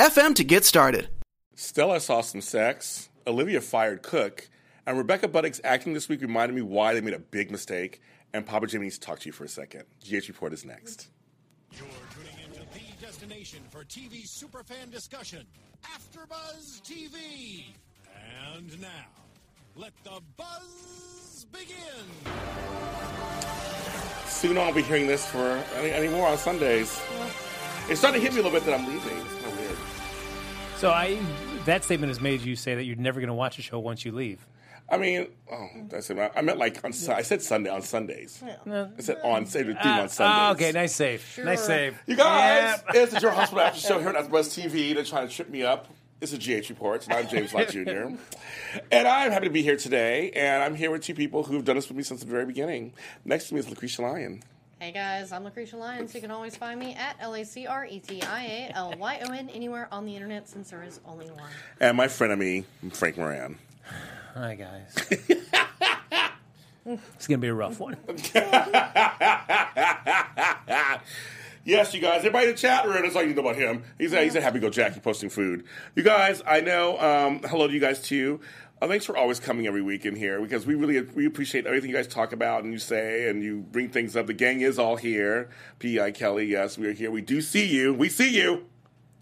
FM to get started. Stella saw some sex, Olivia fired Cook, and Rebecca Budig's acting this week reminded me why they made a big mistake. And Papa Jimmy needs to talk to you for a second. GH Report is next. You're tuning into the destination for TV superfan discussion, AfterBuzz TV. And now, let the buzz begin. Soon I'll be hearing this for any, any more on Sundays. It's starting to hit me a little bit that I'm leaving. So I that statement has made you say that you're never going to watch a show once you leave. I mean, oh, that's it. I meant like on. I said Sunday on Sundays. I said on say the theme Uh, on Sundays. oh, okay, nice save. Nice save. You guys, Yeah. it's the Joe Hospital After Show here on AfterBuzz TV. They're trying to trip me up. It's a GH Reports, and I'm James Lott Jr. And I'm happy to be here today. And I'm here with two people who've done this with me since the very beginning. Next to me is Lacretia Lyon. Hey guys, I'm Lacretia Lyons. You can always find me at L A C R E T I A L Y O N anywhere on the internet since there is only one. And my friend of me, Frank Moran. Hi guys. it's gonna be a rough one. Yes, you guys. Everybody in the chat room, that's all you know about him. He's a, he's a happy go Jackie posting food. You guys, I know. Um, hello to you guys too. Uh, thanks for always coming every week in here because we really we appreciate everything you guys talk about and you say and you bring things up. The gang is all here. P.I. Kelly, yes, we are here. We do see you. We see you.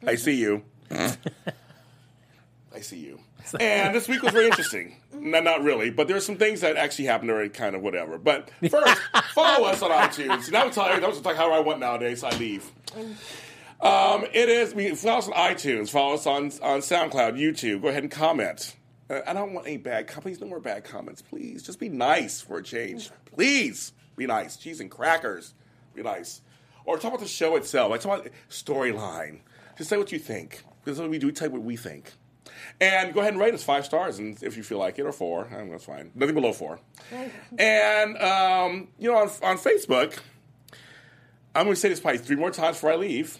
I see you. I see you. And this week was very interesting. No, not really, but there's some things that actually happened already, kind of whatever. But first, follow us on iTunes. And that was tell you, that was like how I want nowadays. I leave. Um, it is. We follow us on iTunes. Follow us on on SoundCloud, YouTube. Go ahead and comment. Uh, I don't want any bad comments. No more bad comments, please. Just be nice for a change. Please be nice. Cheese and crackers. Be nice. Or talk about the show itself. Like talk about storyline. Just say what you think. Because what we do, we tell you what we think. And go ahead and rate us five stars, and if you feel like it, or four. I mean, that's fine. Nothing below four. And um, you know, on, on Facebook, I'm going to say this probably three more times before I leave.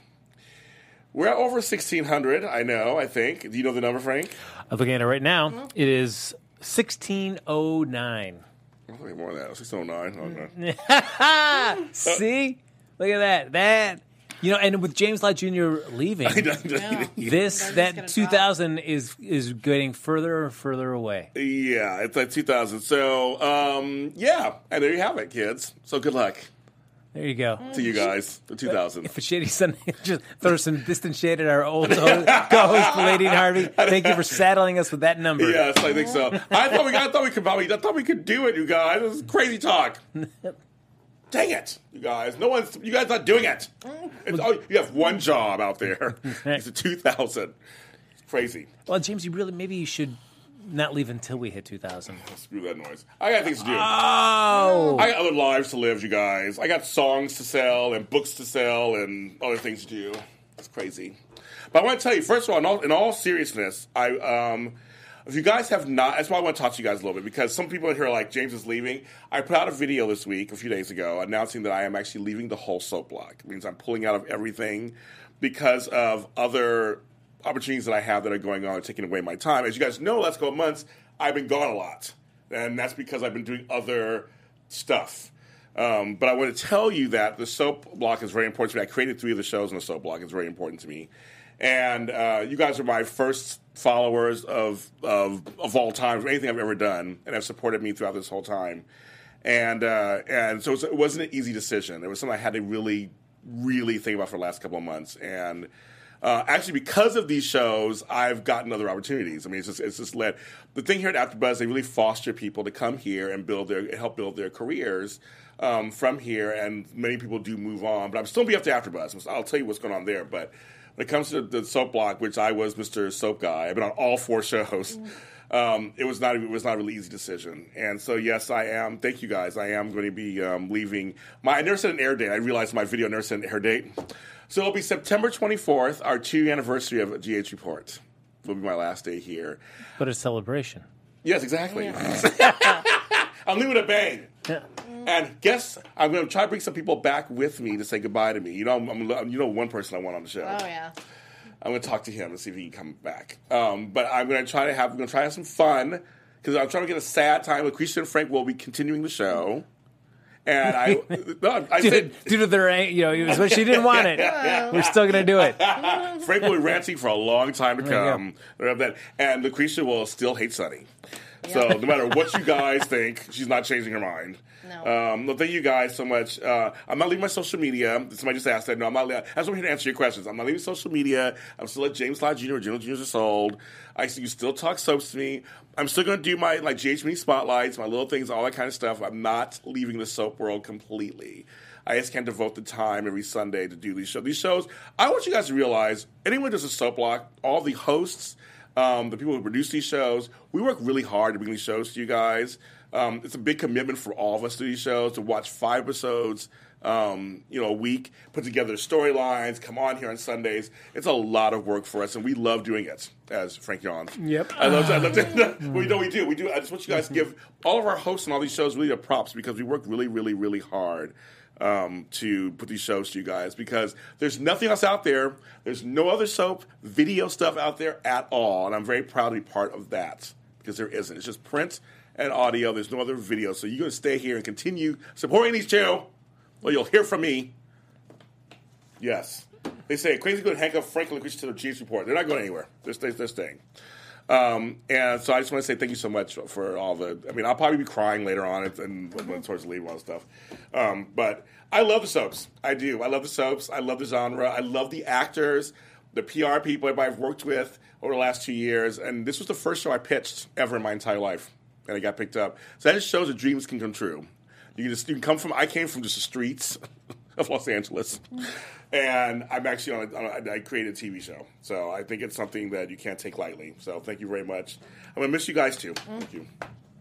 We're at over 1,600. I know. I think. Do you know the number, Frank? I'm looking at it right now. It is 1609. I think more than that. 609. Okay. See, look at that. That you know, and with James Lott Jr. leaving, this that gonna 2000 is is getting further and further away. Yeah, it's like 2000. So, um, yeah, and there you have it, kids. So good luck There you go. to you guys. The 2000. If a shady Sunday, just throw some distant shade at our old co-host, Lady and Harvey. Thank you for saddling us with that number. Yes, I think so. I thought we, I thought we could probably, I thought we could do it, you guys. This is crazy talk. Dang it, you guys! No one's, you guys not doing it. It's, oh, you have one job out there. It's a 2000. It's crazy. Well, James, you really maybe you should not leave until we hit 2000. Screw that noise. I got things to do. Oh, I got other lives to live, you guys. I got songs to sell and books to sell and other things to do. It's crazy. But I want to tell you, first of all, in all, in all seriousness, I um, if you guys have not, that's why I want to talk to you guys a little bit because some people in here are like, James is leaving. I put out a video this week, a few days ago, announcing that I am actually leaving the whole soap block. It means I'm pulling out of everything because of other opportunities that I have that are going on are taking away my time. As you guys know, last couple Months, I've been gone a lot. And that's because I've been doing other stuff. Um, but I want to tell you that the soap block is very important to me. I created three of the shows on the soap block. It's very important to me. And uh, you guys are my first followers of, of, of all time, of anything I've ever done, and have supported me throughout this whole time. And, uh, and so it wasn't an easy decision. It was something I had to really, really think about for the last couple of months. And uh, actually, because of these shows, I've gotten other opportunities. I mean, it's just, it's just led. The thing here at AfterBuzz, they really foster people to come here and build their, help build their careers um, from here. And many people do move on, but I'm still be up to AfterBuzz. I'll tell you what's going on there. But when it comes to the soap block, which I was Mr. Soap Guy, I've been on all four shows. um, it was not it was not a really easy decision. And so yes, I am. Thank you guys. I am going to be um, leaving. My I never set an air date. I realized my video never set an air date. So it'll be September 24th, our two year anniversary of GH Report. Will be my last day here. But a celebration. Yes, exactly. I'm leaving with a bang. Yeah. And guess I'm going to try to bring some people back with me to say goodbye to me. You know, I'm, I'm- you know, one person I want on the show. Oh yeah. I'm going to talk to him and see if he can come back. Um, but I'm going to try to have, I'm going to try to have some fun because I'm trying to get a sad time. Lacretia and Frank will be continuing the show. And I, no, I Due to, said, due to their, you know, when she didn't want it. We're still gonna do it. Frank will be ranting for a long time to There you go. come. That. And Lacretia will still hate So no matter what you guys think, she's not changing her mind. No. Um, no, thank you guys so much. Uh, I'm not leaving my social media. Somebody just asked that. No, I'm not. Leaving. I just want here to answer your questions. I'm not leaving social media. I'm still at James Lott Jr. General Juniors are sold. I see you still talk soaps to me. I'm still going to do my like GH mini spotlights, my little things, all that kind of stuff. I'm not leaving the soap world completely. I just can't devote the time every Sunday to do these shows. These shows, I want you guys to realize anyone does a soap block, all the hosts, um, the people who produce these shows, we work really hard to bring these shows to you guys. Um, it's a big commitment for all of us to these shows to watch five episodes, um, you know, a week, put together storylines, come on here on Sundays. It's a lot of work for us, and we love doing it. As Frank yawns. Yep. I love, I love we know we do. We do. I just want you guys to give all of our hosts and all these shows really a props because we work really, really, really hard um, to put these shows to you guys because there's nothing else out there. There's no other soap video stuff out there at all, and I'm very proud to be part of that because there isn't. It's just print and audio. There's no other video, so you're going to stay here and continue supporting these two. Well, you'll hear from me. Yes. They say crazy good handcuff Frank and Lacretia to the Chiefs report. They're not going anywhere. They're, they're staying. Um, and so I just want to say thank you so much for all the. I mean, I'll probably be crying later on and, when towards the lead and stuff. Um, but I love the soaps. I do. I love the soaps. I love the genre. I love the actors, the PR people, I've worked with over the last two years. And this was the first show I pitched ever in my entire life, and it got picked up. So that just shows that dreams can come true. You can just you can come from. I came from just the streets of Los Angeles, and I'm actually on. A, on a, I created a TV show, so I think it's something that you can't take lightly. So thank you very much. I'm gonna miss you guys too. Thank you.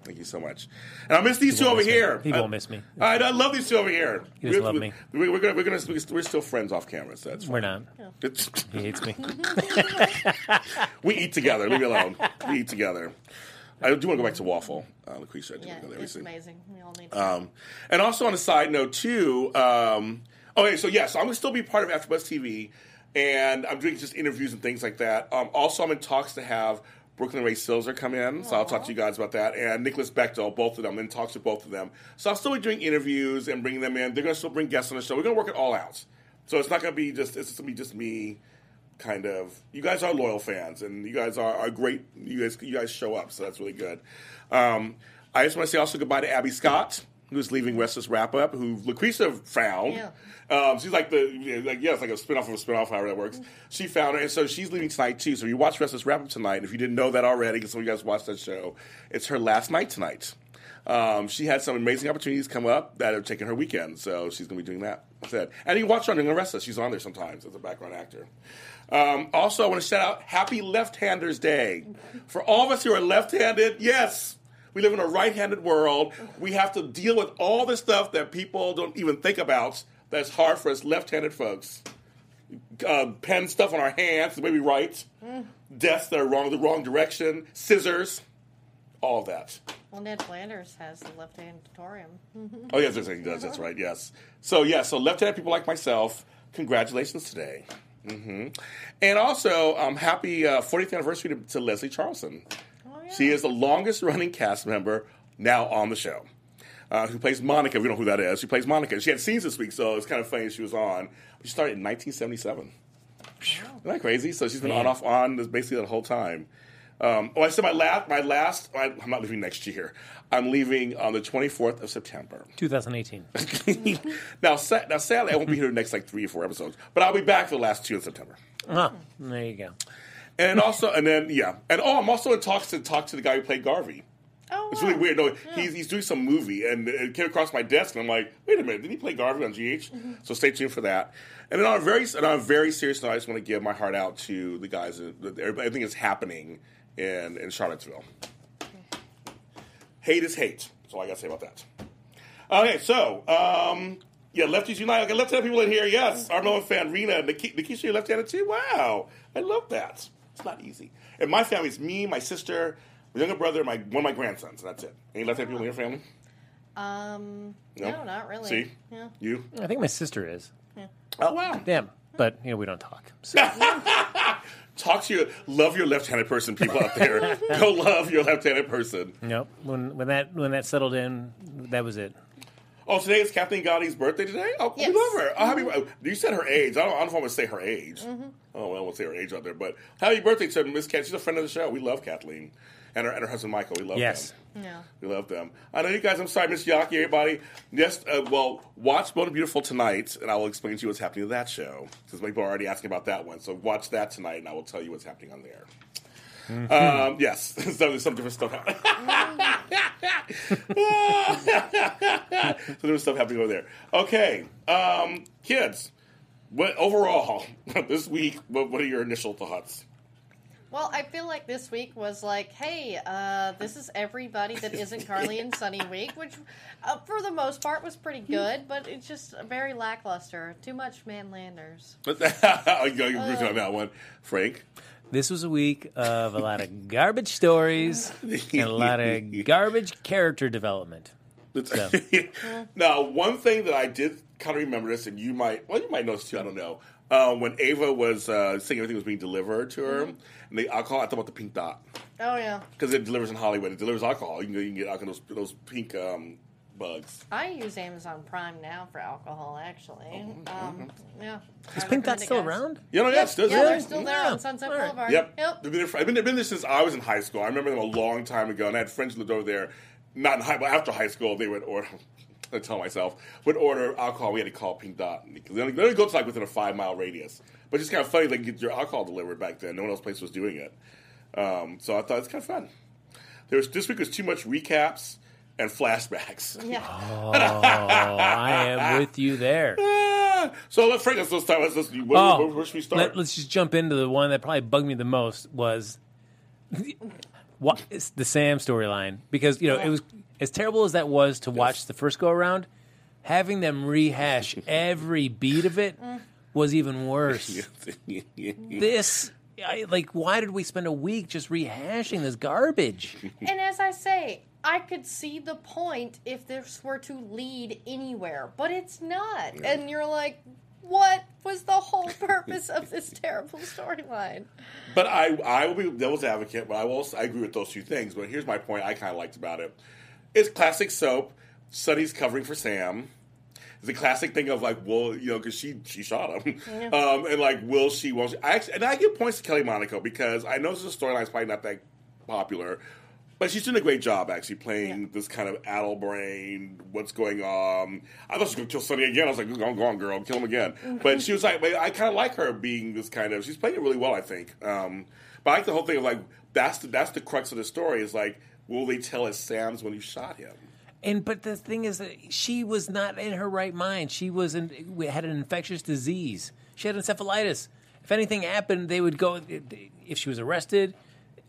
Thank you so much. And I miss these two over miss me. here. He I- won't miss me. I, I love these two over here. He doesn't We're- love we- me. we- We're gonna, we're gonna, we're still friends off camera. So that's fine. We're not. It's, He hates me. we eat together. Leave me alone. We eat together. I do want to go back to waffle, uh, Lacretia. I do Yeah, want to go there. it's We see. amazing. We all need. Um, and also on a side note too. Um, okay, so yes, I'm gonna still be part of AfterBuzz TV, and I'm doing just interviews and things like that. Um, also, I'm in talks to have Brooklyn Rae Silzer come in, so I'll talk to you guys about that, and Nicholas Bechtel, both of them, in talks with both of them. So I'll still be doing interviews and bringing them in. They're gonna still bring guests on the show. We're gonna work it all out. So it's not gonna be just it's gonna be just me. Kind of, you guys are loyal fans, and you guys are, are great. You guys, you guys show up, so that's really good. Um, I just want to say also goodbye to Abby Scott, who's leaving Restless Wrap Up, who Lacretia found. Yeah. Um, she's like the like yeah, it's like a spinoff of a spinoff, however that works. She found her, and so she's leaving tonight too. So if you watch Restless Wrap Up tonight, if you didn't know that already, because some of you guys watched that show, it's her last night tonight. Um, she had some amazing opportunities come up that have taken her weekend, so she's going to be doing that instead. And you watch her on and Restless; she's on there sometimes as a background actor. Um, also, I want to shout out Happy Left-Handers Day for all of us who are left-handed. Yes, we live in a right-handed world. We have to deal with all the stuff that people don't even think about. That's hard for us left-handed folks. Uh, pen stuff on our hands, the way we write, desks that are wrong, the wrong direction, scissors, all that. well, Ned Flanders has the left-hand tutorium. Oh yes, yes, he does. That's right. Yes. So yeah, so left-handed people like myself, congratulations today. hmm And also, um, happy uh, 40th anniversary to, to Leslie Charleson. Yeah. She is the longest-running cast member now on the show. Uh, who plays Monica? We don't know who that is. She plays Monica. She had scenes this week, so it's kind of funny she was on. She started in 1977. Isn't that crazy? So she's been on off on this basically the whole time. Um, oh, I said my last. My last. I, I'm not leaving next year. I'm leaving on the 24th of September. 2018. now, sa- now, sadly, I won't be here the next like three or four episodes, but I'll be back for the last two in September. Oh, there you go. And also, and then yeah, and oh, I'm also in talks to talk to the guy who played Garvey. oh, It's wow. really weird. No, he's, he's doing some movie, and it came across my desk, and I'm like, wait a minute, did he play Garvey on GH? So stay tuned for that. And then on a very, and on a very serious note, I just want to give my heart out to the guys. Everything is happening in in Charlottesville. hate is hate. That's all I got to say about that. Okay, so um, yeah, lefties unite. Okay, left-handed people in here. Yes, one fan Rena, Nik- Nikisha, you're left-handed too. Wow, I love that. It's not easy. And my family is me, my sister, my younger brother, my one of my grandsons. And that's it. Any left-handed people in your family? Um, No? no, not really. See? Yeah. You? I think my sister is. Oh wow. Damn. But, you know, we don't talk. So, Talk to your love your left-handed person, people out there. Go love your left-handed person. nope. When, when, that, when that settled in, that was it. Oh, today is Kathleen Gati's birthday today? Oh, Yes. we love her. Oh, happy, oh, you said her age. I don't, I don't know if to say her age. Oh, well, I won't say her age out there. But happy birthday to Miss Kat. She's a friend of the show. We love Kathleen. And her, and her husband, Michael. We love Yes. them. Yeah. We love them. I know you guys. I'm sorry, Miss Yaki, everybody. Yes, uh, well, watch Bona Beautiful tonight, and I will explain to you what's happening to that show. Because people are already asking about that one. So watch that tonight, and I will tell you what's happening on there. Um, yes, so there's some different stuff happening. so there's stuff happening over there. Okay, um, kids. What overall this week? What, what are your initial thoughts? Well, I feel like this week was like, hey, uh, this is everybody that isn't Carly and Sonny week, which uh, for the most part was pretty good, but it's just very lackluster. Too much manlanders. I agree on that one, Frank. This was a week of a lot of garbage stories and a lot of garbage character development. So. now, one thing that I did kind of remember this, and you might, well, you might know this too. I don't know. Uh, when Ava was uh, saying everything was being delivered to her, and the alcohol, I thought about the pink dot Oh, yeah. because it delivers in Hollywood. It delivers alcohol. You can, you can get alcohol, those, those pink um, bugs. I use Amazon Prime now for alcohol, actually. Um, yeah. Is I Pink Dot recommend it, still guys. around? You know, yeah, it's still Yeah, they're there. still there Yeah. on Sunset All right. Boulevard. Yep. Yep. They've been, there for- I've been, they've been there since I was in high school. I remember them a long time ago, and I had friends who lived over there. Not in high, but after high school, they would order. I tell myself would order alcohol. We had to call Pink Dot because they only, they only go to like within a five mile radius. But it's kind of funny they can get your alcohol delivered back then. No one else place was doing it. Um, so I thought it's kind of fun. There was this week was too much recaps and flashbacks. Yeah. Oh, I am with you there. Ah, so let's Frank, let's let's start. Let's, let's, where, Oh, where, where should we start? Let, us just jump into the one that probably bugged me the most was what the Sam storyline because you know it was as terrible as that was to watch the first go around. Having them rehash every beat of it was even worse. This, I, like, why did we spend a week just rehashing this garbage? And as I say, I could see the point if this were to lead anywhere, but it's not. And you're like, what was the whole purpose of this terrible storyline? But I, I will be devil's advocate, but I will. I agree with those two things. But here's my point. I kind of liked about it. It's classic soap. Sonny's covering for Sam. A classic thing of like, well, you know, because she she shot him, um, and like, will she? Won't she? I actually, and I give points to Kelly Monaco because I know this storyline's probably not that popular, but she's doing a great job actually playing this kind of addle brain. What's going on? I thought she was going to kill Sonny again. I was like, go on, go on, girl, kill him again. But she was like, I kind of like her being this kind of. She's playing it really well, I think. Um, but I like the whole thing of like that's the that's the crux of the story is like, will they tell us Sam's when you shot him? And but the thing is that she was not in her right mind. She was in, had an infectious disease. She had encephalitis. If anything happened, they would go. If she was arrested,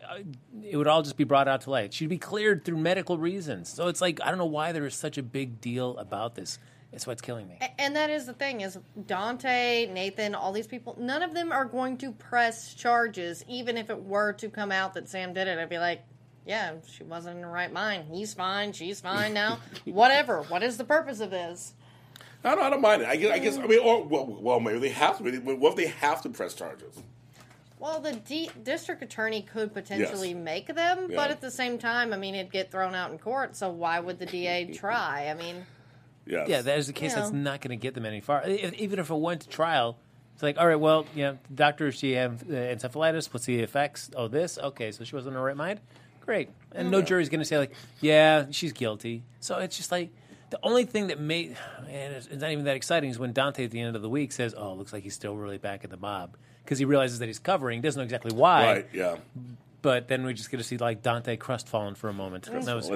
uh, it would all just be brought out to light. She'd be cleared through medical reasons. So it's like I don't know why there is such a big deal about this. It's what's killing me. And that is the thing is Dante, Nathan, all these people, none of them are going to press charges, even if it were to come out that Sam did it. I'd be like, yeah, she wasn't in her right mind. He's fine. She's fine now. Whatever. What is the purpose of this? I don't, I don't mind it. I guess, I guess. I mean, or well, well, maybe they have to. What if they have to press charges? Well, the D- district attorney could potentially Yes. make them, Yeah. but at the same time, I mean, it'd get thrown out in court. So why would the DA try? I mean, Yes. Yeah, that is the case. Yeah. That's not going to get them any far. If, even if it went to trial, it's like, all right, well, you know, doctor, she have uh, encephalitis. What's the effects? Oh, this. Okay, so she wasn't in her right mind. Great, and no jury's going to say like, yeah, she's guilty. So it's just like the only thing that made, and it's, it's not even that exciting, is when Dante at the end of the week says, "Oh, looks like he's still really back in the mob." Because he realizes that he's covering, doesn't know exactly why, Right. Yeah. but then we just get to see like Dante crestfallen for a moment. And that was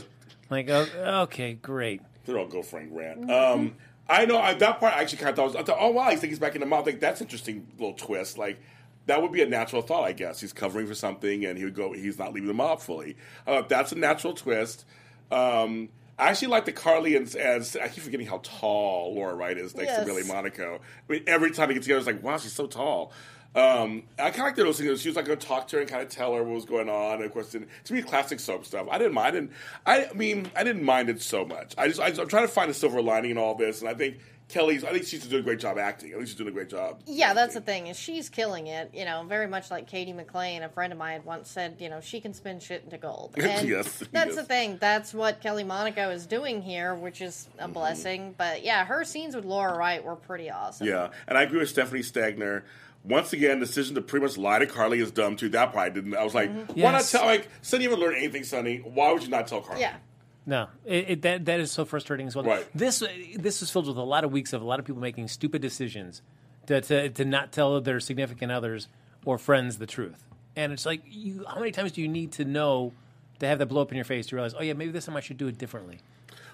like, oh, okay, great. They're all girlfriend rant. Um, I know I, that part. I actually kind of thought, was, I thought, oh wow, I think he's back in the mob. Like that's interesting little twist. Like that would be a natural thought, I guess. He's covering for something, and he would go. He's not leaving the mob fully. Uh, that's a natural twist. Um, I actually like the Carly and, and I keep forgetting how tall Laura Wright is next Yes. to Billy Monaco. I mean, every time they get together, it's like, wow, she's so tall. Um, I kind of like those things. She was like going to talk to her and kind of tell her what was going on. And of course, then- to me, classic soap stuff. I didn't mind. I didn't. I, I mean, I didn't mind it so much. I just, I, am trying to find a silver lining in all this, and I think Kelly's. I think she's doing a great job acting. I think she's doing a great job. Yeah, that's the thing is she's killing it. You know, very much like Katie McLean. A friend of mine had once said, you know, she can spin shit into gold. And Yes, that's yes. the thing. That's what Kelly Monaco is doing here, which is a Mm-hmm. blessing. But yeah, her scenes with Laura Wright were pretty awesome. Yeah, and I agree with Stephanie Stagner. Once again, the decision to pretty much lie to Carly is dumb too. That part I didn't. I was like, why not tell? Like, Sonny, you haven't learned anything, Sonny. Why would you not tell Carly? Yeah. No, it, it, that that is so frustrating as well. Right. This this was filled with a lot of weeks of a lot of people making stupid decisions to to, to not tell their significant others or friends the truth. And it's like, you, how many times do you need to know to have that blow up in your face to realize, oh yeah, maybe this time I should do it differently?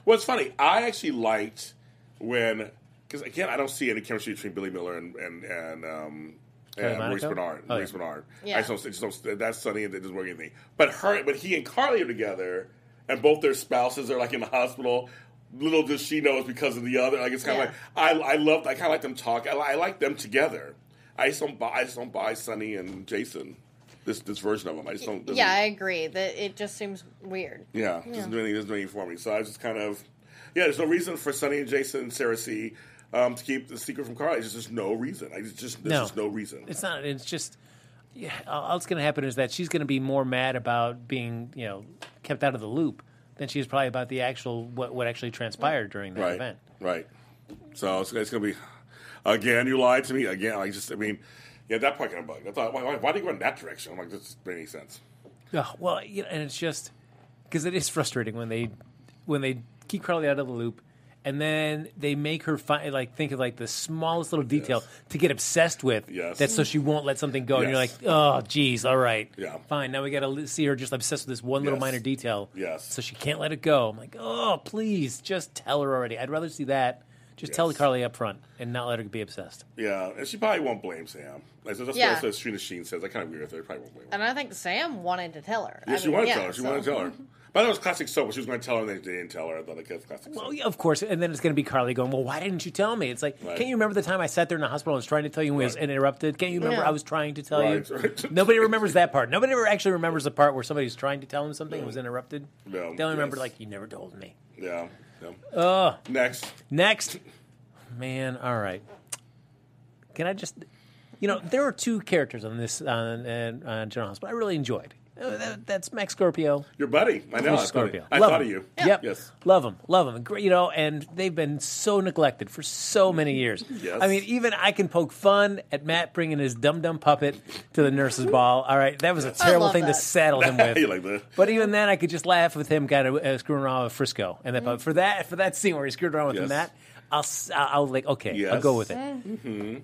Well, it's funny. I actually liked when because again, I don't see any chemistry between Billy Miller and and and, um, and Maurice Benard. Oh, Maurice yeah. Benard. Yeah. I just don't, I just don't. That's Sonny, and it doesn't work anything. But her, but he and Carly are together, and both their spouses are like in the hospital. Little does she know it's because of the other. Like it's kind of Yeah. like I I love. I kind of like them talk. I, I like them together. I just don't buy. I just don't buy Sonny and Jason. This this version of them. I just don't. Yeah, I agree. That it just seems weird. yeah, doesn't do anything, doesn't do anything for me. So I just kind of, yeah. There's no reason for Sonny and Jason and Sarah C. Um, to keep the secret from Carly. There's just no reason. I just, just there's No. just no reason. It's not. It's just. Yeah, all that's going to happen is that she's going to be more mad about being, you know, kept out of the loop than she is probably about the actual what what actually transpired during that right, event. right. So it's, it's gonna be again. You lied to me again. I just, I mean, yeah, that part kind of bugged. I thought, why, why, why do you go in that direction? I'm like, this doesn't make any sense. Oh, well, you know, and it's just because it is frustrating when they when they keep Carly out of the loop, and then they make her fi- like think of like the smallest little detail Yes. to get obsessed with. Yes. That's so she won't let something go, and you're like, oh, geez, all right, Yeah. fine. Now we got to see her just obsessed with this one little minor detail. Yes. So she can't let it go. I'm like, oh, please, just tell her already. I'd rather see that. Just tell Yes. Carly up front and not let her be obsessed. Yeah, and she probably won't blame Sam. Like, so that's Yeah. what Trina Sheen says. I kind of agree with her. Probably won't blame her. And I think Sam wanted to tell her. Yeah, I she mean, wanted to tell her. She so- wanted to tell her. Mm-hmm. But that was classic soap. She was going to tell her, and they didn't tell her. I thought like that's classic soap. Well, yeah, of course, and then it's going to be Carly going, "Well, why didn't you tell me?" It's like, Right. can't you remember the time I sat there in the hospital and was trying to tell you and was Right. interrupted? Can't you remember Yeah. I was trying to tell Right, you? right. Nobody remembers that part. Nobody ever actually remembers the part where somebody's trying to tell him something and was interrupted. No, they only remember yes. like you never told me. Yeah. yeah. Oh, Next. next, man. All right, can I just, you know, there are two characters on this on, on, on uh, General Hospital I really enjoyed. Uh, that- that's Mac Scorpio. Your buddy. I know. Felicia I thought, Scorpio. I Love thought him. of you. Yep. Yes. Love them. Love them. Great, you know, and they've been so neglected for so many years. Yes. I mean, even I can poke fun at Matt bringing his dum dum puppet to the nurse's ball. All right, that was a terrible love thing to saddle him with. you like that? But even then, I could just laugh with him kind of uh, screwing around with Frisco, and then Mm-hmm. but for that for that scene where he screwed around with Yes. Matt, I'll s- I'll, I'll like okay, I'll go with it. Mm-hmm.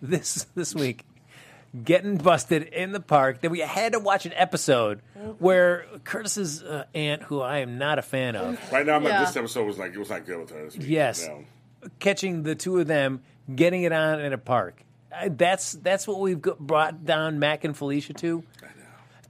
This this week, getting busted in the park. Then we had to watch an episode Mm-hmm. where Curtis's uh, aunt, who I am not a fan of, Right now, I'm like, Yeah. this episode was like it was not good with her. This week. Yes. No. catching the two of them getting it on in a park. Uh, That's that's what we've got, brought down Mac and Felicia to.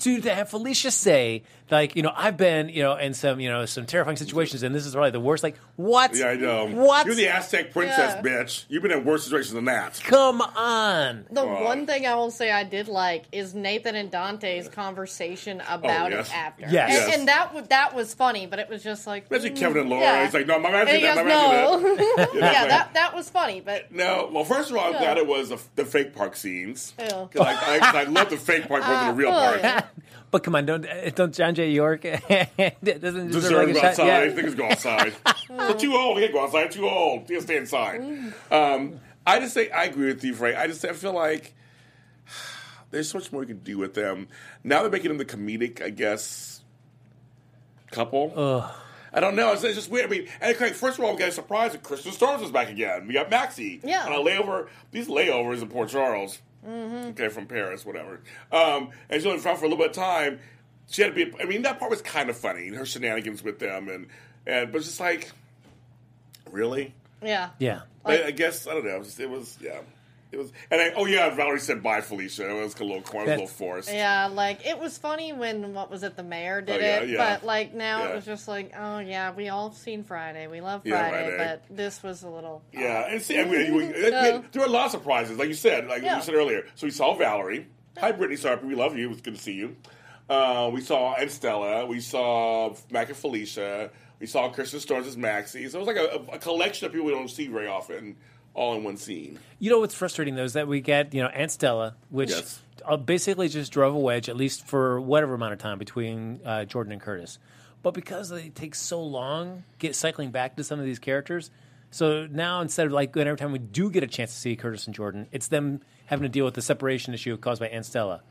To, to have Felicia say like you know I've been you know in some you know some terrifying situations and this is probably the worst like what Yeah, I know. what You're the Aztec princess, Yeah. bitch. You've been in worse situations than that. come on The Oh. one thing I will say I did like is Nathan and Dante's conversation about yes. it after. Yes. And, Yes. and that w- that was funny, but it was just like Imagine mm, Kevin and Laura. yeah. He's like, no, my man And did he that. goes, My man no. did that. yeah, like- that that was funny, but No, well, first of all, I'm Yeah. glad it was the, the fake park scenes. Ew. 'Cause I, I, I love the fake park more than the real oh, park. Yeah. but come on don't uh, don't John J York doesn't deserve Deserve like to a go outside. yeah. Niggas go outside. They're too old. He can't go outside. Too old. He can stay inside. Um, I just say I agree with you, Frank. I just say I feel like there's so much more you can do with them. Now they're making them the comedic, I guess, couple. I don't know. It's, it's just weird. I mean, and Craig, first of all, we got a surprise that Kirsten Storms is back again. We got Maxie. Yeah. On a layover. These layovers in Port Charles. Okay, from Paris, whatever. Um, and she's only front for a little bit of time. She had to be. I mean, that part was kind of funny. Her shenanigans with them, and and but it's just like, really. yeah. yeah I, I guess I don't know. It was, it was yeah. It was, and I, oh yeah, Valerie said bye, Felicia. It was a little corny, it was a little forced. Yeah, like it was funny when what was it? The mayor did Oh, yeah, it, yeah. but like now Yeah. it was just like, oh yeah, we all seen Friday. We love Yeah, Friday, Friday. but this was a little. Yeah, and see, I mean, we, we- So- there were a lot of surprises, like you said, like Yeah. you said earlier. So we saw Valerie. Hi, Brytni Sarpy. We love you. It was good to see you. Uh, we saw and Stella. We saw Mac and Felicia. We saw Kirsten Storms as Maxie. So it was like a, a collection of people we don't see very often, all in one scene. You know what's frustrating though is that we get you know Aunt Stella, which Yes. uh, basically just drove a wedge at least for whatever amount of time between uh, Jordan and Curtis. But because they take so long get cycling back to some of these characters, so now instead of like every time we do get a chance to see Curtis and Jordan, it's them having to deal with the separation issue caused by Aunt Stella.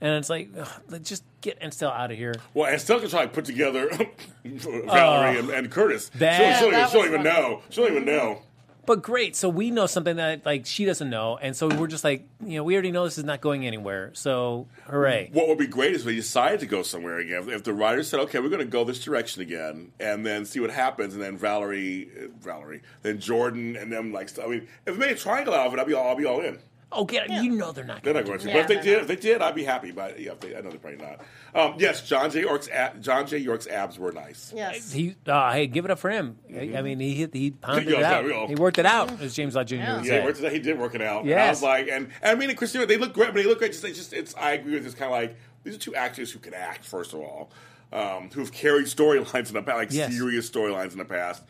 And it's like, ugh, let's just get Aunt Stella out of here. Well, and Stella can try to put together Valerie and, and Curtis. That- she'll, she'll, that she'll was even funny. know. She'll even know. But great, so we know something that like she doesn't know, and so we're just like, you know, we already know this is not going anywhere. So hooray! What would be great is they decided to go somewhere again. If, the writers said, "Okay, we're going to go this direction again," and then see what happens, and then Valerie, uh, Valerie, then Jordan, and them like, I mean, if they made a triangle out of it, I'd be all, I'll be all in. Oh, get you know they're not. They're not going to, Yeah, but if they did, not. if they did, I'd be happy. But yeah, if they, I know they're probably not. Um, yes, John J. York's ab, John J. York's abs were nice. Yes. He, uh, hey, give it up for him. I- I mean, he hit, he pounded it out. yeah, yeah. He worked it out, as James Lott Jr. Yeah. Yeah, he, worked it, he did work it out. And I was like, and, and I mean, and Christina, they look great, but they look great. Just, it's just, it's. I agree with this. Kind of like these are two actors who can act. First of all, um, who have carried storylines in the past, like Yes. serious storylines in the past,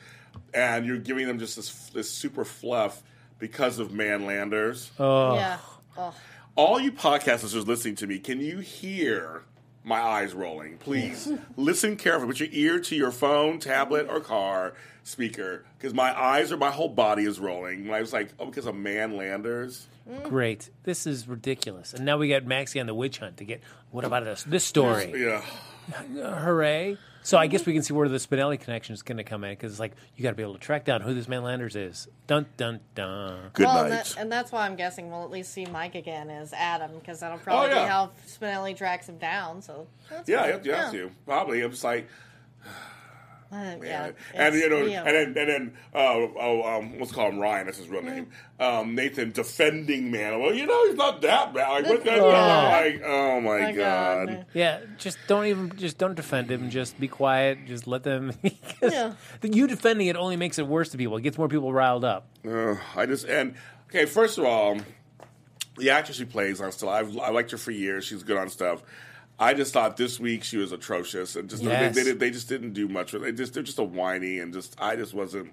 and you're giving them just this, this super fluff because of Manlanders. Oh. Yeah. Oh. all you podcasters listening to me, can you hear my eyes rolling? Please listen carefully. Put your ear to your phone, tablet, or car speaker, because my eyes or my whole body is rolling. When I was like, oh, because of Manlanders. Mm. Great. This is ridiculous. And now we got Maxie on the witch hunt to get. What about this this story? Yeah. Hooray! So I guess we can see where the Spinelli connection is going to come in because it's like you got to be able to track down who this man Landers is. Dun dun dun. Good well, and, night. that, and that's why I'm guessing we'll at least see Mike again as Adam because that'll oh, probably Oh, yeah. be how Spinelli tracks him down. So that's yeah, fine. you have, you have to. Probably. I'm just like, Uh, yeah. yeah. and it's- you know, yeah. and then and then uh, oh, um, let's call him Ryan. That's his real name. Um, Nathan defending man. Well, you know, he's not that bad. Like, what the Oh. like, oh my, My god. God. Yeah, just don't even just don't defend him. Just be quiet. Just let them. Yeah. You defending it only makes it worse to people. It gets more people riled up. Uh, I just and okay. First of all, the actress she plays on still, I've I liked her for years. She's good on stuff. I just thought this week she was atrocious, and just Yes. they, they, they just didn't do much. They just they're just a whiny, and just I just wasn't.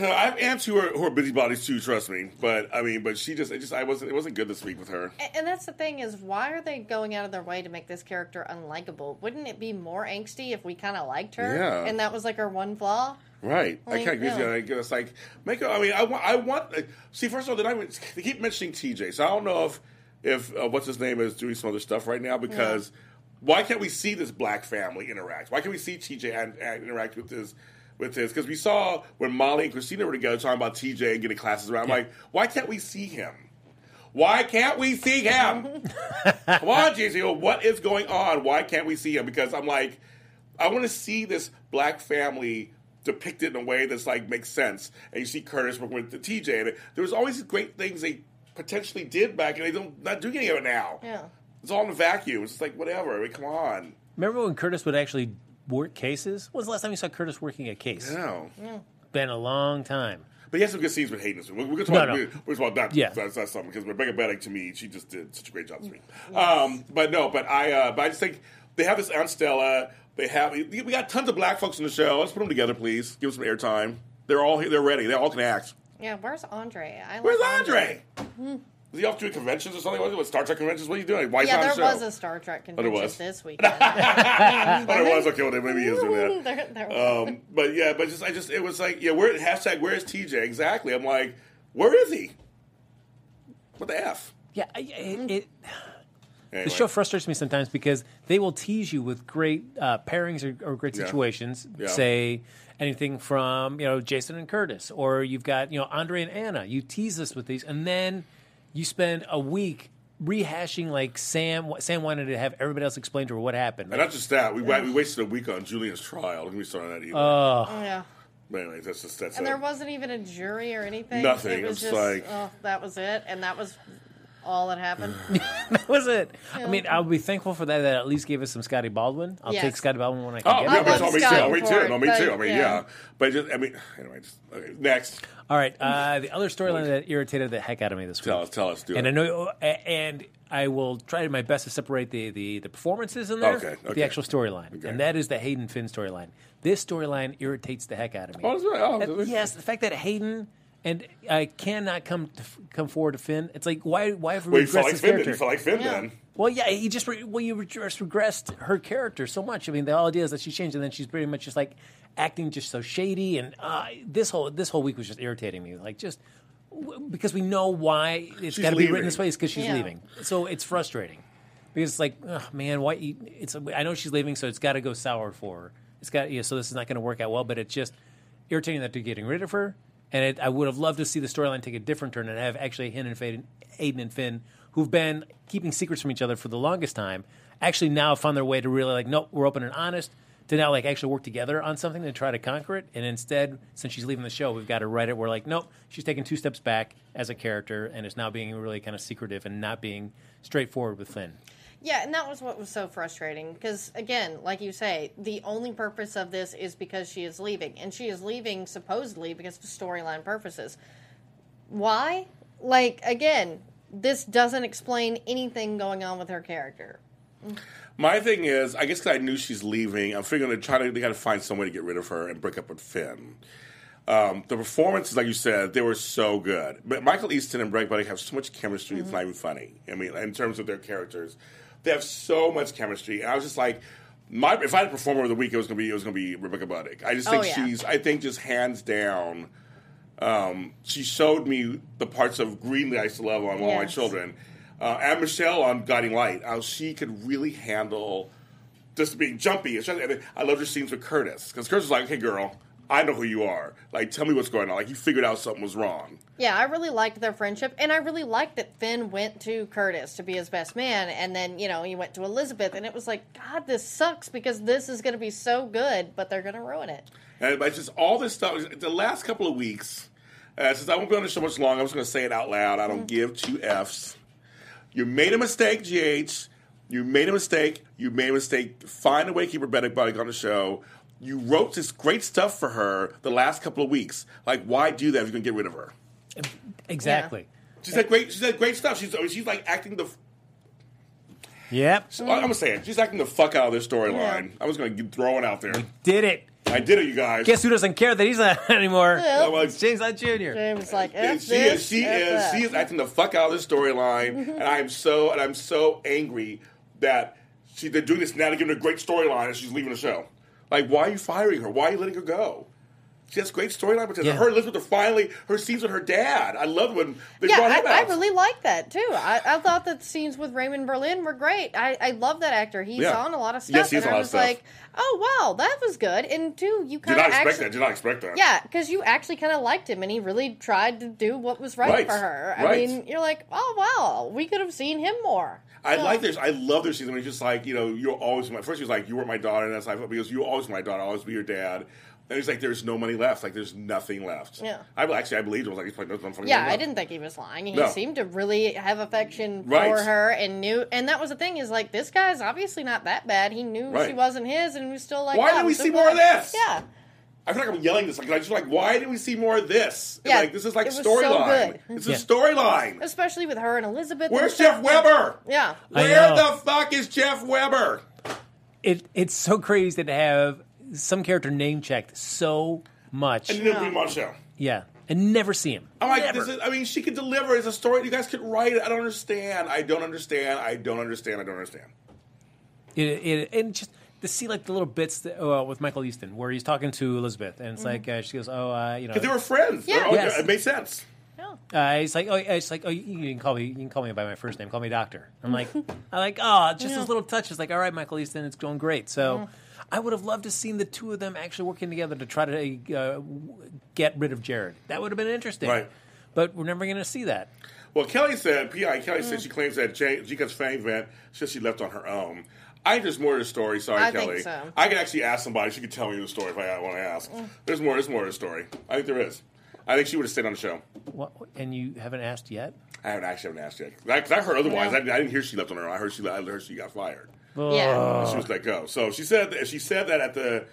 I have aunts who are who are busybodies too. Trust me, but I mean, but she just it just I wasn't it wasn't good this week with her. A- And that's the thing is, why are they going out of their way to make this character unlikable? Wouldn't it be more angsty if we kind of liked her? Yeah. And that was like her one flaw. Right. I Like, can't agree with you. yeah. I guess it's like make. a- I mean, I want. I want. uh, See, first of all, they, not even, they keep mentioning TJ, so I don't know if if uh, what's his name is doing some other stuff right now because why can't we see this black family interact? Why can't we see TJ and, and interact with this? With this, because we saw when Molly and Christina were together talking about TJ and getting classes around. I'm like, why can't we see him? Why can't we see him? Come on, JC. What is going on? Why can't we see him? Because I'm like, I want to see this black family depicted in a way that's like makes sense. And you see Curtis working with the TJ, and there was always great things they potentially did back, and they don't not doing any of it now. Yeah. It's all in a vacuum. It's just like whatever. I mean, come on. Remember when Curtis would actually work cases? When was the last time you saw Curtis working a case? No. Been a long time. But he has some good scenes with Hayden. We're, we're going to talk, no. we're, we're talk about that. Yeah. That's, that's something because Rebecca Bennick to me, she just did such a great job this week. Um, but no, but I, uh, but I just think they have this Aunt Stella. They have we got tons of black folks in the show. Let's put them together, please. Give them some airtime. They're all here. They're ready. They all can act. Yeah, where's Andre? I Where's Andre? Is he off doing conventions or something? What, what Star Trek conventions? What are you doing? Why is he Yeah, on there the show? was a Star Trek there convention was. this weekend. oh, there was. Okay, well, then maybe he is doing that. there, there was. Um, but yeah, but just I just it was like yeah, where hashtag where's TJ exactly? I'm like, where is he? What the f? Yeah, I- it, it, Anyway. the show frustrates me sometimes because they will tease you with great uh, pairings or, or great Yeah. situations. Yeah. Say anything from you know Jason and Curtis, or you've got you know Andre and Anna. You tease us with these, and then you spend a week rehashing like Sam. Sam wanted to have everybody else explain to her what happened. And not just that, we, wa- we wasted a week on Julian's trial. Let me start on that either. Oh, yeah. But anyways, that's just that's And it. there wasn't even a jury or anything. Nothing. It was It's just like- oh, that was it, and that was all that happened. that was it. I mean, I'll be thankful for that. That at least gave us some Scotty Baldwin. I'll Yes. take Scotty Baldwin when I can Oh, get yeah, it. me love too. Me Scott too. Me too. Ford, No, me but, too. I mean, yeah. yeah. But just, I mean, anyway, just, okay, next. All right. Uh, the other storyline that irritated the heck out of me this week. Tell us, tell us, do and it. I know, and I will try my best to separate the the, the performances in there Okay, with the actual storyline, Okay. and that is the Hayden Finn storyline. This storyline irritates the heck out of me. Oh, that's right. Oh, And that's- yes, the fact that Hayden and I cannot come to, come forward to Finn. It's like why why have we Well, you regressed felt like his Finn. character? Then. You felt like Finn Yeah. then. Well, yeah, he just re- well, you just regressed her character so much. I mean, the whole idea is that she changed, and then she's pretty much just like acting just so shady. And uh, this whole this whole week was just irritating me. Like just w- because we know why it's She's got to be written this way is because she's Yeah. leaving. So it's frustrating because it's like, oh, man, why? you- It's I know she's leaving, so it's got to go sour for her. It's got yeah, so this is not going to work out well. But it's just irritating that they're getting rid of her. And it, I would have loved to see the storyline take a different turn and have actually Hayden and Finn, Aiden and Finn, who've been keeping secrets from each other for the longest time, actually now found their way to really like, nope, we're open and honest. To now like actually work together on something to try to conquer it. And instead, since she's leaving the show, we've got to write it. We're like, nope, she's taking two steps back as a character and is now being really kind of secretive and not being straightforward with Finn. Yeah, and that was what was so frustrating because, again, like you say, the only purpose of this is because she is leaving, and she is leaving supposedly because of storyline purposes. Why? Like, again, this doesn't explain anything going on with her character. My thing is, I guess 'cause I knew she's leaving, I'm figuring to try to they got to find some way to get rid of her and break up with Finn. Um, the performances, like you said, they were so good. But Michael Easton and Greg Buddy have so much chemistry; it's not even funny. I mean, in terms of their characters, they have so much chemistry. And I was just like, my if I had a performer of the week, it was gonna be it was gonna be Rebecca Budig. I just think Oh, yeah. she's, I think, just hands down. Um, she showed me the parts of Greenlee I used to love on All My Children, uh, and Michelle on Guiding Light. How she could really handle just being jumpy. I loved her scenes with Curtis because Curtis was like, "Okay, girl, I know who you are. Like, tell me what's going on." Like, he figured out something was wrong. Yeah, I really liked their friendship, and I really liked that Finn went to Curtis to be his best man, and then you know he went to Elizabeth, and it was like, God, this sucks because this is going to be so good, but they're going to ruin it. And but just all this stuff. The last couple of weeks, uh, since I won't be on the show much longer, I'm just going to say it out loud. I don't give two f's. You made a mistake, GH. You made a mistake. You made a mistake. Find a way to keep Rebecca Budig on the show. You wrote this great stuff for her the last couple of weeks. Like, why do that if you're going to get rid of her? Exactly. She said great. She said great stuff. She's she's like acting the. Yep. So, I'm gonna say it. She's acting the fuck out of this storyline. I was gonna throw it out there. Did it. I did it, you guys. Guess who doesn't care that he's not anymore? Well, well, It's James Lott Jr. James like, And F she this, is she F is that. she is acting the fuck out of this storyline, mm-hmm. and I am so and I'm so angry that she they're doing this now to give her a great storyline and she's leaving the show. Like, why are you firing her? Why are you letting her go? She has great storyline, but Yeah. her and Elizabeth are finally her scenes with her dad. I love when they Yeah, brought him I, I really like that too. I, I thought that scenes with Raymond Berlin were great. I, I love that actor. He's Yeah. on a lot of stuff. Yes, he's and on a I lot of was stuff. like, oh wow, that was good. And two, you kind of did not expect actually, that. Did not expect that. yeah, because you actually kind of liked him, and he really tried to do what was right, Right, for her. I right. mean, you're like, oh wow, we could have seen him more. I Yeah. like this. I love their season when he's just like, you know, you're always my. First, he was like, you were my daughter, and that's like because you were always my daughter, I'll always be your dad. And he's like, there's no money left. Like, there's nothing left. Yeah. I actually, I believed him. I was like, he's like, there's nothing Yeah, left. I didn't think he was lying. He No. seemed to really have affection Right. for her and knew. And that was the thing is like this guy's obviously not that bad. He knew Right. she wasn't his, and he was still like, Why oh, "Yeah, didn't I'm we so see more of glad." this? Yeah, I feel like I'm yelling this. Like, I just like, why didn't we see more of this? And, Yeah, like, this is like it was so storyline. good. It's Yeah. a storyline. especially with her and Elizabeth. Where's and stuff. Jeff Weber? Yeah, I Where know. the fuck is Jeff Weber? It it's so crazy to have some character name checked so much. And then Green Show. Yeah, and never see him. I'm like, Never. this is, I mean, she could deliver. It's a story. You guys could write it. I don't understand. I don't understand. I don't understand. I don't understand. It, it, and just to see like the little bits that, uh, with Michael Easton where he's talking to Elizabeth and it's like uh, she goes, "Oh, uh, you know," Because they were friends. Yeah. They're all- Yes. It made sense. yeah. uh, he's like, "Oh, it's like, oh, you you can call me, you can call me by my first name, call me Doctor." I'm like, I like, oh, just those little touches. Like, all right, Michael Easton, it's going great. So. I would have loved to seen the two of them actually working together to try to uh, get rid of Jared. That would have been interesting. Right. But we're never going to see that. Well, Kelly said, P.I. Kelly said she claims that J- Jika's fan event, since she left on her own. I think there's more to the story. Sorry, I think Kelly. so. I could actually ask somebody. She could tell me the story if I want to ask. There's more. There's more to the story. I think there is. I think she would have stayed on the show. What, and you haven't asked yet? I haven't actually haven't asked yet. 'Cause I, 'cause I heard otherwise. Yeah. I, I didn't hear she left on her own. I heard she. I heard she got fired. Yeah. She was let go. So she said. That, she said that at the.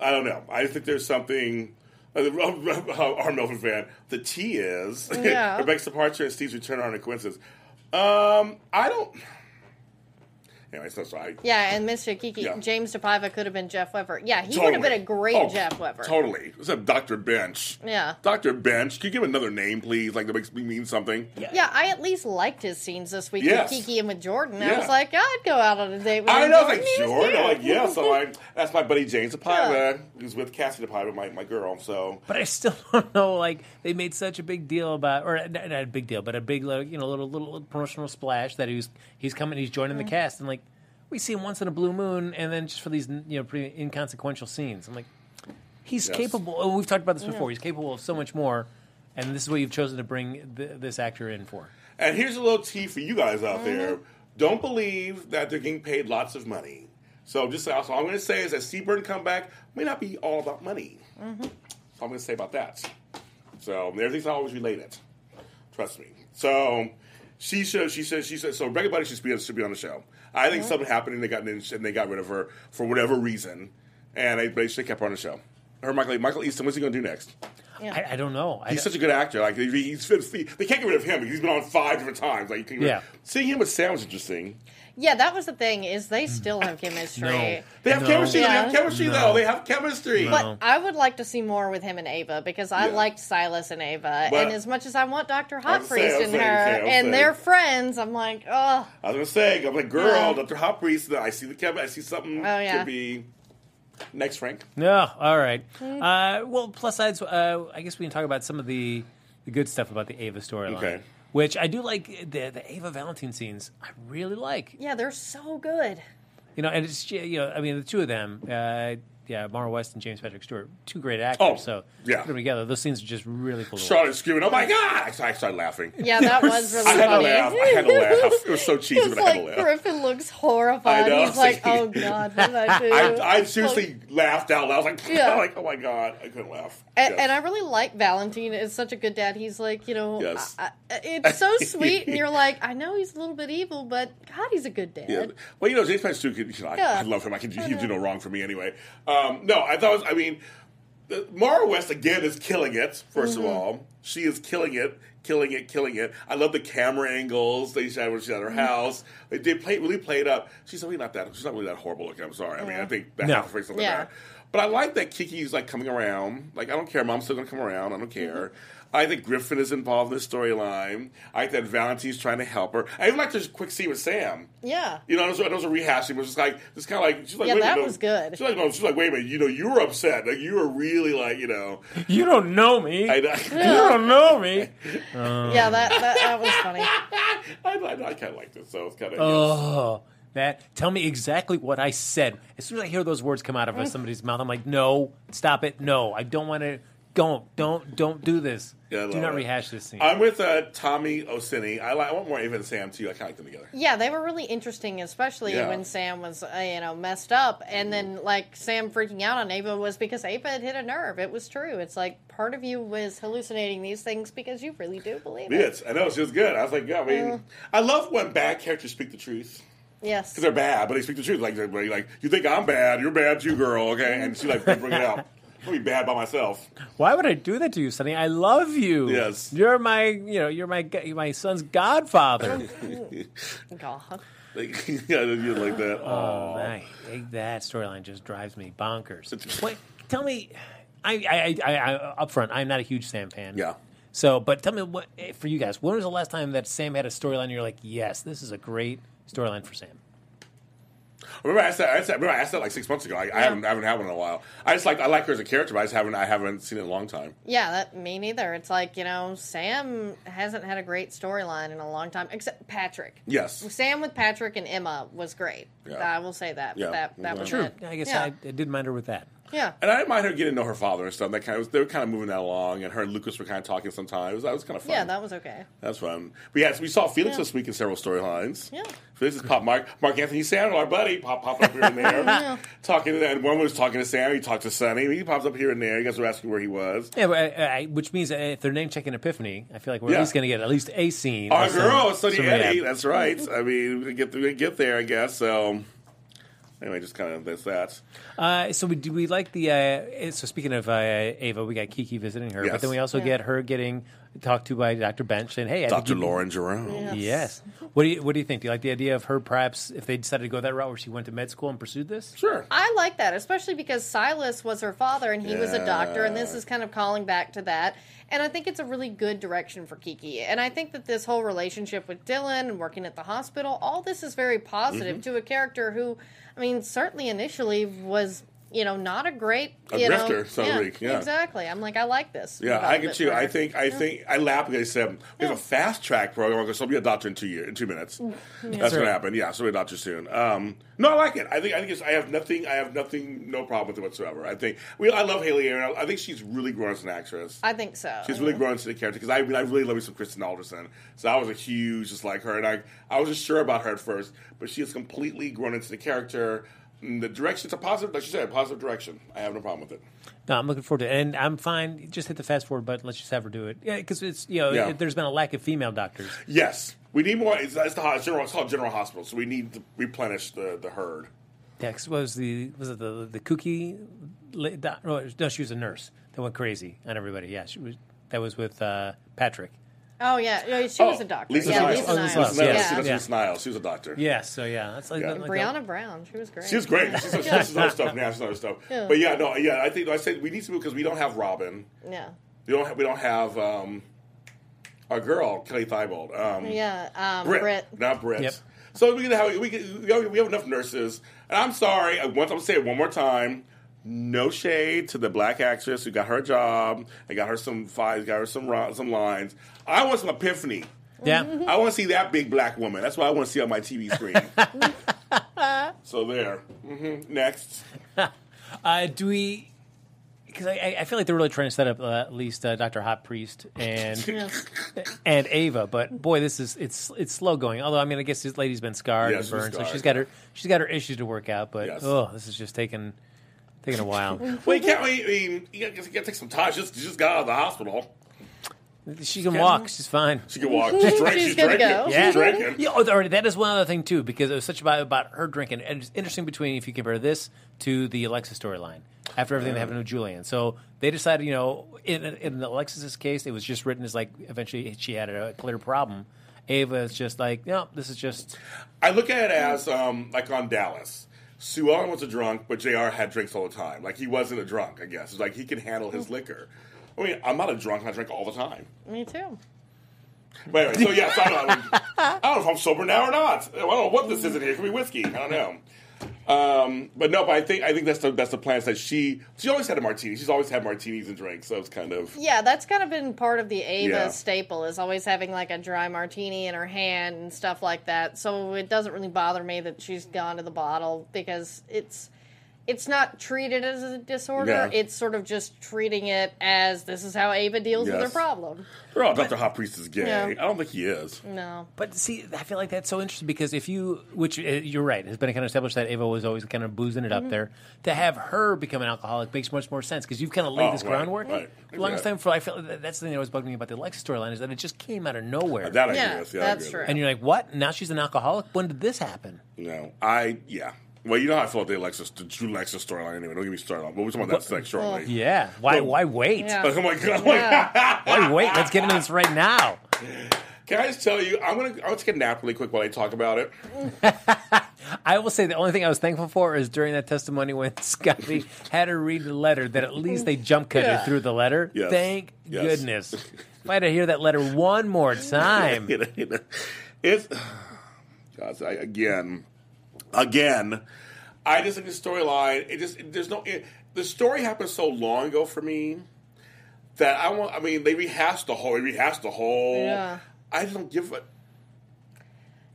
I don't know. I think there's something. Uh, the- our Melvin fan. The T is Yeah. Rebecca's departure and Steve's return are a coincidence. Um, I don't. Anyway, so sorry. Yeah, and Mr. Kiki, Yeah. James DePaiva could have been Jeff Webber. Yeah, he would have been a great Oh, Jeff Webber. Totally. What's up, Dr. Bensch? Yeah. Dr. Bensch. Can you give him another name, please? Like that makes me mean something. Yeah, I at least liked his scenes this week Yes. with Kiki and with Jordan. I was like, I'd go out on a date with I him. know, like Jordan. He Jordan. I'm like, cute. yeah. So I, that's my buddy James DePaiva, Yeah. who's with Kassie DePaiva, my, my girl. So But I still don't know. Like they made such a big deal about, or not not a big deal, but a big, like, you know, little little promotional splash that he's he's coming, he's joining the mm. cast, and like we see him once in a blue moon, and then just for these you know pretty inconsequential scenes. I'm like, he's Yes. capable. And we've talked about this before. He's capable of so much more, and this is what you've chosen to bring th- this actor in for. And here's a little tea for you guys out mm-hmm. there. Don't believe that they're getting paid lots of money. So just so all I'm going to say is that Seaburn comeback may not be all about money. Mm-hmm. That's all I'm going to say about that. So everything's not always related. Trust me. So she should. She said. She said. So Buddy should be should be on the show. I think something happened and they got and they got rid of her for whatever reason, and they, have kept her on the show. Her Michael Michael Easton. What's he going to do next? I, I don't know. I He's don't- such a good actor. Like he- he's, he, they can't get rid of him because he's been on five different times. Like you can- Yeah. seeing him with Sam was interesting. Yeah, that was the thing is they still have chemistry. No. They have No. chemistry. They have Yeah. chemistry though. They have chemistry. No. But I would like to see more with him and Ava because I Yeah. liked Silas and Ava. But- and as much as I want Dr. I'm Hot Priest in her saying, and saying. they're friends, I'm like, oh, I was gonna say, I'm like, girl, Yeah. Dr. Hot Priest. I see the chem. I see something. Oh, yeah. Could be next, Frank. No, all right. Uh, well, plus sides. Uh, I guess we can talk about some of the, the good stuff about the Ava storyline. Okay. Which I do like the the Ava Valentine scenes. I really like. yeah, they're so good. You know, and it's you know, I mean, the two of them. Uh, yeah, Maura West and James Patrick Stuart, two great actors. Oh, so yeah. put them together. Those scenes are just really cool. to watch. Charlotte screaming, "Oh my god!" I started, I started laughing. Yeah, that was really I had funny. to laugh. I had to laugh. It was so cheesy, It's but I had like to laugh. Griffin looks horrified. I know. He's like, "Oh God, what did I do?" I, I seriously laughed out loud. I was like, Yeah. like, oh my god, I couldn't laugh. And, Yes. and I really like Valentine. Is such a good dad. He's like, you know, Yes. I, I, it's so sweet, and you're like, I know he's a little bit evil, but God, he's a good dad. Yeah. Well, you know, James Patrick Stuart, you know, I, Yeah. I love him. I can do, he'd do no wrong for me anyway. Um, Um, no, I thought, it was, I mean, Maura West again is killing it. 1st of mm-hmm. all, she is killing it, killing it, killing it. I love the camera angles they shot when she's at her mm-hmm. house. They, they play really played up. She's really not that. She's not really that horrible looking. I'm sorry. I mean, I think that No. half her face is Yeah. that. But I like that Kiki's like coming around. Like I don't care, Mom's still gonna come around. I don't care. Mm-hmm. I think Griffin is involved in the storyline. I think that Valentine's trying to help her. I even like this quick scene with Sam. Yeah. You know, those, was a rehashing. It was just like, just kind of like, she's like, Yeah, wait a that minute, was good. She's like, no, she's like, wait a minute, you know, you were upset. Like, you were really like, you know, You don't know me. I, you don't know me. Uh. Yeah, that, that that was funny. I, I, kind of liked it, so it's kind of. Oh, that. Tell me exactly what I said. As soon as I hear those words come out of somebody's mouth, I'm like, no, stop it. No, I don't want to. Don't, don't, don't do this. Yeah, I do love not it. rehash this scene. I'm with uh, Tommy Osini. I, like, I want more Ava and Sam too. I kind of like them together. Yeah, they were really interesting, especially Yeah. when Sam was, uh, you know, messed up, and then like Sam freaking out on Ava was because Ava had hit a nerve. It was true. It's like part of you was hallucinating these things because you really do believe it. Bitch, I know she was good. I was like, yeah, I mean, I love when bad characters speak the truth. Yes. Because they're bad, but they speak the truth. Like, they're like, you think I'm bad, you're bad too, girl, okay? And she, like, bring it out. I'll be bad by myself. Why would I do that to you, Sonny? I love you. Yes. You're my, you know, you're my, my son's godfather. God. Like, yeah, you like that. Oh, Oh, I, that storyline just drives me bonkers. Wait, tell me, I, I, I, I, up front, I'm not a huge Sam fan. Yeah. So, but tell me what eh, for you guys. When was the last time that Sam had a storyline? You're like, yes, this is a great storyline for Sam. Remember I said, I said, remember I asked that like six months ago. I, I haven't, I haven't had one in a while. I just like, I like her as a character, but I just haven't, I haven't seen it in a long time. Yeah, that me neither. It's like you know, Sam hasn't had a great storyline in a long time, except Patrick. Yes. Sam with Patrick and Emma was great. Yeah. I will say that. Yeah. That that was True. it. I guess Yeah. I, I did mind her with that. Yeah. And I didn't mind her getting to know her father and stuff. That kind of they were kind of moving that along, and her and Lucas were kind of talking sometimes. That was kind of fun. Yeah, that was okay. That's fun. But yes, we saw Felix Yeah. this week in several storylines. Yeah. Felix is pop Mark Marc Anthony Samuel, our buddy, pop pop up here and there. Talking to and one was talking to Sam, he talked to Sonny. He pops up here and there. You guys were asking where he was. Yeah, but, uh, I, which means uh, if they're name checking Epiphany, I feel like we're Yeah. at least going to get at least a scene. Our or some- girl, Sonny Eddie. rehab. That's right. I mean, we get we get there, I guess. So anyway, just kind of that's that. Uh, so we do we like the uh, so speaking of uh, Ava, we got Kiki visiting her, but then we also Yeah. get her getting talked to by Dr. Bensch saying, "Hey, I Dr. you- Lauren Jerome. Yeah. Yes. What do you What do you think? Do you like the idea of her perhaps if they decided to go that route where she went to med school and pursued this? Sure. I like that, especially because Silas was her father and he was a doctor, and this is kind of calling back to that. And I think it's a really good direction for Kiki. And I think that this whole relationship with Dylan and working at the hospital, all this is very positive Mm-hmm. to a character who, I mean, certainly initially was, you know, not a great, A you know, so yeah, speak, yeah. exactly. I'm like, I like this. Yeah, I get you. for I think I think I laugh because I said we have a fast track program because she'll be a doctor in two years, in two minutes. That's Sure. gonna happen. Yeah, she'll be a doctor soon. Um, no, I like it. I think I think it's, I have nothing. I have nothing. No problem with it whatsoever. I think we. I love Hayley Erin. I, I think she's really grown as an actress. I think so. She's really grown into the character because I mean I really love me some Kristen Alderson. So I was a huge just like her, and I I wasn't sure about her at first, but she has completely grown into the character. The direction's a positive, like you said, a positive direction. I have no problem with it. No, I'm looking forward to it, and I'm fine. Just hit the fast forward button. Let's just have her do it. Yeah, because it's you know Yeah. it- there's been a lack of female doctors. Yes, we need more. It's, it's the ho- general. It's called General Hospital, so we need to replenish the the herd. Yeah, 'cause was the was it the the kooky? doc- No, no, she was a nurse that went crazy on everybody. Yeah, she was. That was with uh, Patrick. Oh, yeah. yeah, She was a doctor. Lisa yeah, Niles. Lisa Oh, Niles. Lisa Niles, Lisa Yeah. Niles. That's Yeah. Lisa Niles. She was a doctor. Yes, so yeah, that's like, Yeah. like Brianna Brown. She was great. She was great. She's, she's, she's other stuff now. She's other stuff. Yeah. But yeah, no, yeah. I think I said we need to move because we don't have Robin. Yeah. We don't. Have, we don't have um, our girl Kelly Thiebaud. Um, Yeah. Um, Brit, Brit. not Brit. Yep. So we can have we, can, we have we have enough nurses. And I'm sorry. Once I want to say it one more time. No shade to the black actress who got her job. They got her some fives, got her some some lines. I want some epiphany. Yeah, I want to see that big black woman. That's what I want to see on my TV screen. so there. hmm Next. uh, do we? Because I, I- feel like they're really trying to set up uh, at least uh, Doctor Hot Priest and Yeah. and Ava, but boy, this is it's it's slow going. Although I mean, I guess this lady's been scarred Yeah, and burned, so she's got her she's got her issues to work out. But Yes. oh, this is just taking taking a while. Well, you can't. I mean, you got to take some time. She just, she just got out of the hospital. she can walk. She's fine. She can walk. She's, drink, She's she's, good to drinking. go. She's Yeah. drinking. Yeah, oh, already, that is one other thing too, because it was such about about her drinking, and it's interesting between if you compare this to the Alexa storyline after everything that happened with Julian. So they decided, you know, in, in Alexis's case, it was just written as like eventually she had a clear problem. Ava is just like, no, this is just I look at it as um, like on Dallas. Ellen was a drunk, but Jr. had drinks all the time. Like he wasn't a drunk. I guess it's like he can handle his mm. liquor. I mean, I'm not a drunk. and I drink all the time. Me too. But anyway, so yes, I don't, know, I don't know if I'm sober now or not. I don't know what this is in here. It could be whiskey. I don't know. Um, but no, but I think I think that's the that's the plan. Is that she she always had a martini. She's always had martinis and drinks. So it's kind of Yeah, that's kind of been part of the Ava Yeah. staple is always having like a dry martini in her hand and stuff like that. So it doesn't really bother me that she's gone to the bottle because it's it's not treated as a disorder. Yeah. It's sort of just treating it as this is how Ava deals with her Yes. problem. oh, Dr. Hot Priest is gay. Yeah. I don't think he is. No. But see, I feel like that's so interesting because if you, which uh, you're right, it's been kind of established that Ava was always kind of boozing it Mm-hmm. up there. To have her become an alcoholic makes much more sense because you've kind of laid Oh, this right, groundwork. right. For the longest Yeah. time, for I feel that- that's the thing that always bugged me about the Alexa storyline is that it just came out of nowhere. That I Yeah, agree with. Yeah, I that's true. and you're like, what? Now she's an alcoholic? When did this happen? No, I yeah. Well, you know how I feel about the Alexis, the Drew Alexis storyline. Anyway, don't get me started on. But we're talking about that sex shortly. Yeah. Why? Why wait? Yeah. Oh my god! Yeah. Why wait? Let's get into this right now. Can I just tell you? I'm gonna. I'll take a nap really quick while I talk about it. I will say the only thing I was thankful for is during that testimony when Scotty had her read the letter that at least they jump cut Yeah. her through the letter. Yes. Thank Yes. goodness. If I had to hear that letter one more time. You know, you know, it's God, I, again, again. I just think the storyline. It just there's no. It, the story happened so long ago for me that I want. I mean, they rehashed the whole. They rehashed the whole. Yeah. I just don't give a.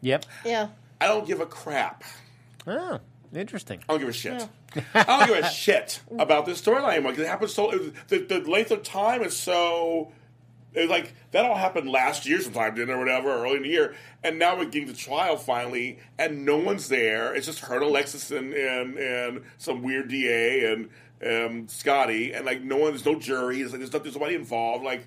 Yep. Yeah. I don't give a crap. Oh. Interesting. I don't give a shit. I don't give a shit about this storyline anymore because it happens so. The, the length of time is so. It's like that all happened last year sometime, didn't it, or whatever, early in the year, and now we're getting to trial finally, and no one's there. It's just her, and Alexis, and and, and some weird DA and um, Scotty, and like no one, there's no jury. It's like there's, not, there's nobody involved. Like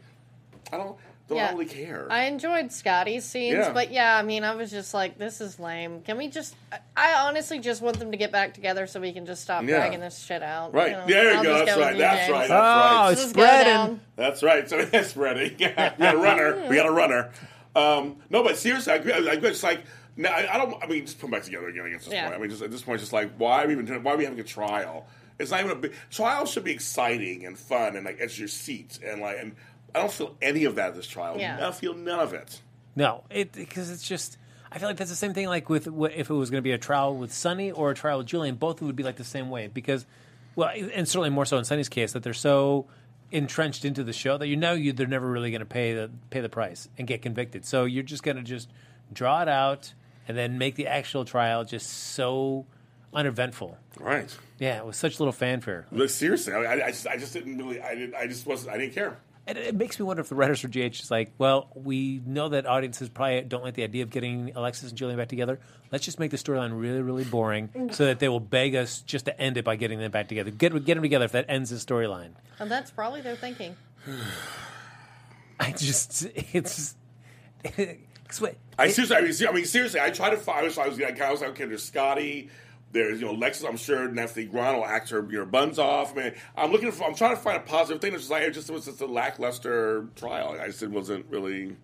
I don't, don't Yeah. really care. I enjoyed Scotty's scenes, Yeah. but yeah, I mean, I was just like, this is lame. Can we just? I- I honestly just want them to get back together so we can just stop Yeah. dragging this shit out. Right. know? There you I'll go. That's with right. you, That's James. right. That's Oh, right. it's Just spreading. That's right. So it's spreading. we got a runner. We got a runner. Um, no, but seriously, I agree. I agree. It's like now, I, I don't. I mean, just put them back together again. I guess at this Yeah. point. I mean, just at this point, it's just like why are we even doing? Why are we having a trial? It's not even a big trial. Should be exciting and fun and like edge your seat and like and I don't feel any of that at this trial. Yeah. I don't feel none of it. No, it because it's just. I feel like that's the same thing. Like with wh- if it was going to be a trial with Sonny or a trial with Julian, both would be like the same way because, well, and certainly more so in Sonny's case that they're so entrenched into the show that you know you they're never really going to pay the pay the price and get convicted. So you're just going to just draw it out and then make the actual trial just so uneventful. Right. Yeah, with such little fanfare. Look, seriously, I, I, I, just, I just didn't really. I didn't. I just wasn't. I didn't care. And it makes me wonder if the writers for GH is like, well, we know that audiences probably don't like the idea of getting Alexis and Julian back together. Let's just make the storyline really, really boring so that they will beg us just to end it by getting them back together. Get, get them together if that ends the storyline. And that's probably their thinking. I just, it's. what- I seriously, I mean, ser- I mean, seriously, I tried to find. I was, I was, like, I was like, okay, there's Scotty, there's you know Lexus. I'm sure Nancy Grahn will act her your buns off. I mean, I'm looking for. I'm trying to find a positive thing. It's just like it just was just a lackluster trial. I just it wasn't really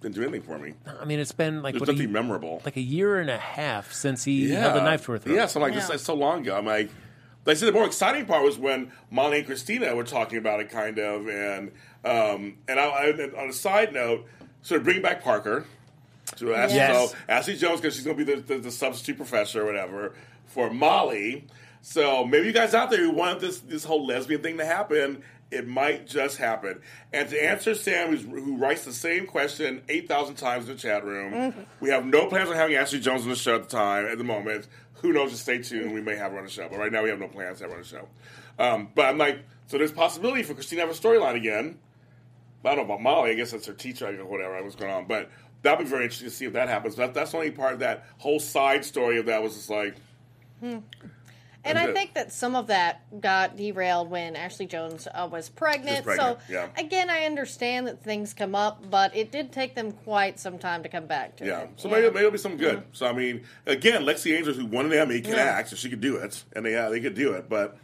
didn't do anything for me. I mean, it's been like, There's what, a, nothing memorable. like a year and a half since he held the knife to her throat. Yeah, so I'm like, this is so long ago. I'm like, like I said, the more exciting part was when Molly and Christina were talking about it, kind of, and um, and I, I, and on a side note, sort of bringing back Parker. So Ashley, Yes. so Ashley Jones, because she's going to be the, the, the substitute professor or whatever for Molly. So maybe you guys out there who want this this whole lesbian thing to happen, it might just happen. And to answer Sam, who's, who writes the same question eight thousand times in the chat room, we have no plans on having Ashley Jones on the show at the time. At the moment, who knows? Just stay tuned. We may have her on the show, but right now we have no plans to have her on the show. Um, but I'm like, so there's possibility for Christina to have a storyline again. I don't know about Molly. I guess that's her teacher or whatever. What's going on? But that'd be very interesting to see if that happens. That, that's the only part of that whole side story of that was just like, hmm. And I it. think that some of that got derailed when Ashley Jones uh, was pregnant. Was pregnant, so yeah. again, I understand that things come up, but it did take them quite some time to come back to yeah. it. So maybe, maybe it'll be something good. Mm-hmm. So I mean, again, Lexi Angels, who won an Emmy, can Yeah. act, so she could do it, and they yeah, they could do it. But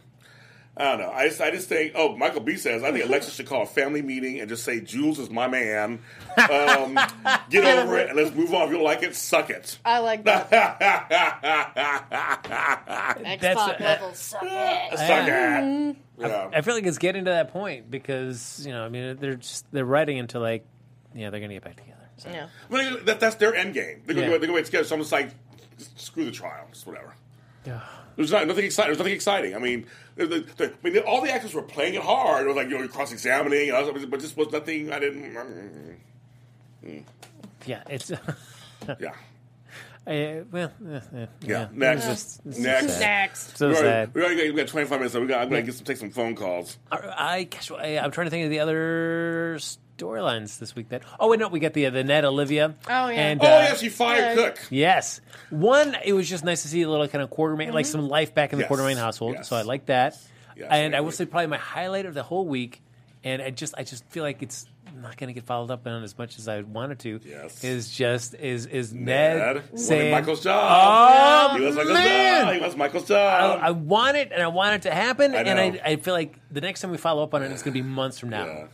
I don't know. I just I just think. Oh, Michael B says I think Alexa should call a family meeting and just say Jules is my man. Um, get over it and let's move on. If you don't like it, suck it. I like that. Xbox That's- uh, level suck it. Suck it. Yeah. I feel like it's getting to that point because, you know, I mean, they're just, they're writing into like, yeah, they're going to get back together. So. Yeah. I mean, that, that's their end game. They're going Yeah. to go together. So I'm just like, screw the trials, whatever. whatever. There's not, nothing exciting. There's nothing exciting. I mean, the, the, the, I mean, all the actors were playing it hard. It was like you know, cross examining, and all that, but just was nothing. I didn't. Yeah, it's, Yeah, I, well, eh, eh, yeah. yeah. Next, It's just- it's next. sad. Next. So we, already, sad. we already got, we got 25 minutes. So we got. I'm going to get some, take some phone calls. I, I guess I, I'm trying to think of the other storylines this week. That oh wait, no, we got the the Ned Olivia. Oh, yeah. and, Oh uh, yeah, she fired yeah. Cook. Yes. One, it was just nice to see a little kind of Quartermaine, like some life back in the Yes. Quartermaine household. Yes. So I like that. Yes, and I I will say probably my highlight of the whole week, and I just I just feel like it's not going to get followed up on as much as I wanted to. Yes. Is just is is Ned, Ned, saying Michael's job. Oh he was Michael's man! job. He was Michael's I, job. I want it, and I want it to happen, I and. I, I feel like the next time we follow up on it, it's going to be months from now. yeah.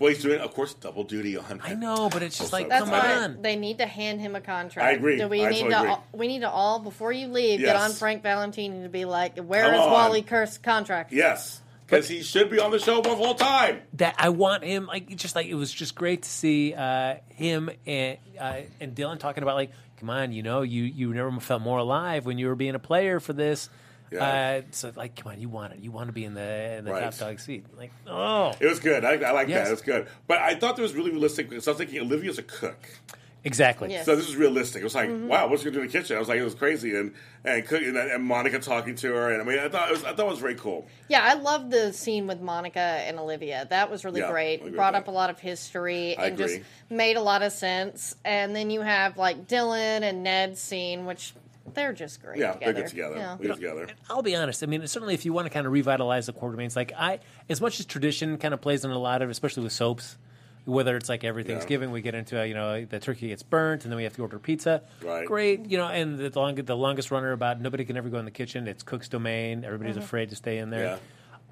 Well, he's doing, of course, double duty on. I know, but it's just Oh, like, That's come why on. they need to hand him a contract. I agree. Do we I need totally to? agree. All, we need to all before you leave Yes. get on Frank Valentini to be like, where Come is on. Wally Kurth's contract? Yes, because he should be on the show the whole time. that I want him like it's just like it was just great to see uh, him and uh, and Dylan talking about like come on you know you you never felt more alive when you were being a player for this Yeah. uh, so like come on you want it you want to be in the in the Right. top dog seat like oh It was good. I, I like Yes. that. It was good. But I thought it was really realistic because I was thinking Olivia's a cook. Exactly. Yes. So this is realistic. It was like, Mm-hmm. wow, what's she gonna do in the kitchen? I was like, it was crazy, and and cook- and, and Monica talking to her, and I mean, I thought it was, I thought it was very cool. Yeah, I love the scene with Monica and Olivia. That was really Yeah, great. agree with Brought that. up a lot of history I and just agree. made a lot of sense. And then you have like Dylan and Ned's scene, which they're just great. Yeah, together. they're good together. Yeah. They're good together. I'll be honest. I mean, certainly if you want to kind of revitalize the Quartermaines, like I, as much as tradition kind of plays in a lot of, especially with soaps, whether it's like every Yeah. Thanksgiving we get into, uh, you know, the turkey gets burnt and then we have to order pizza. Right. Great, you know, and the, long, the longest runner about nobody can ever go in the kitchen. It's cook's domain. Everybody's afraid to stay in there. Yeah.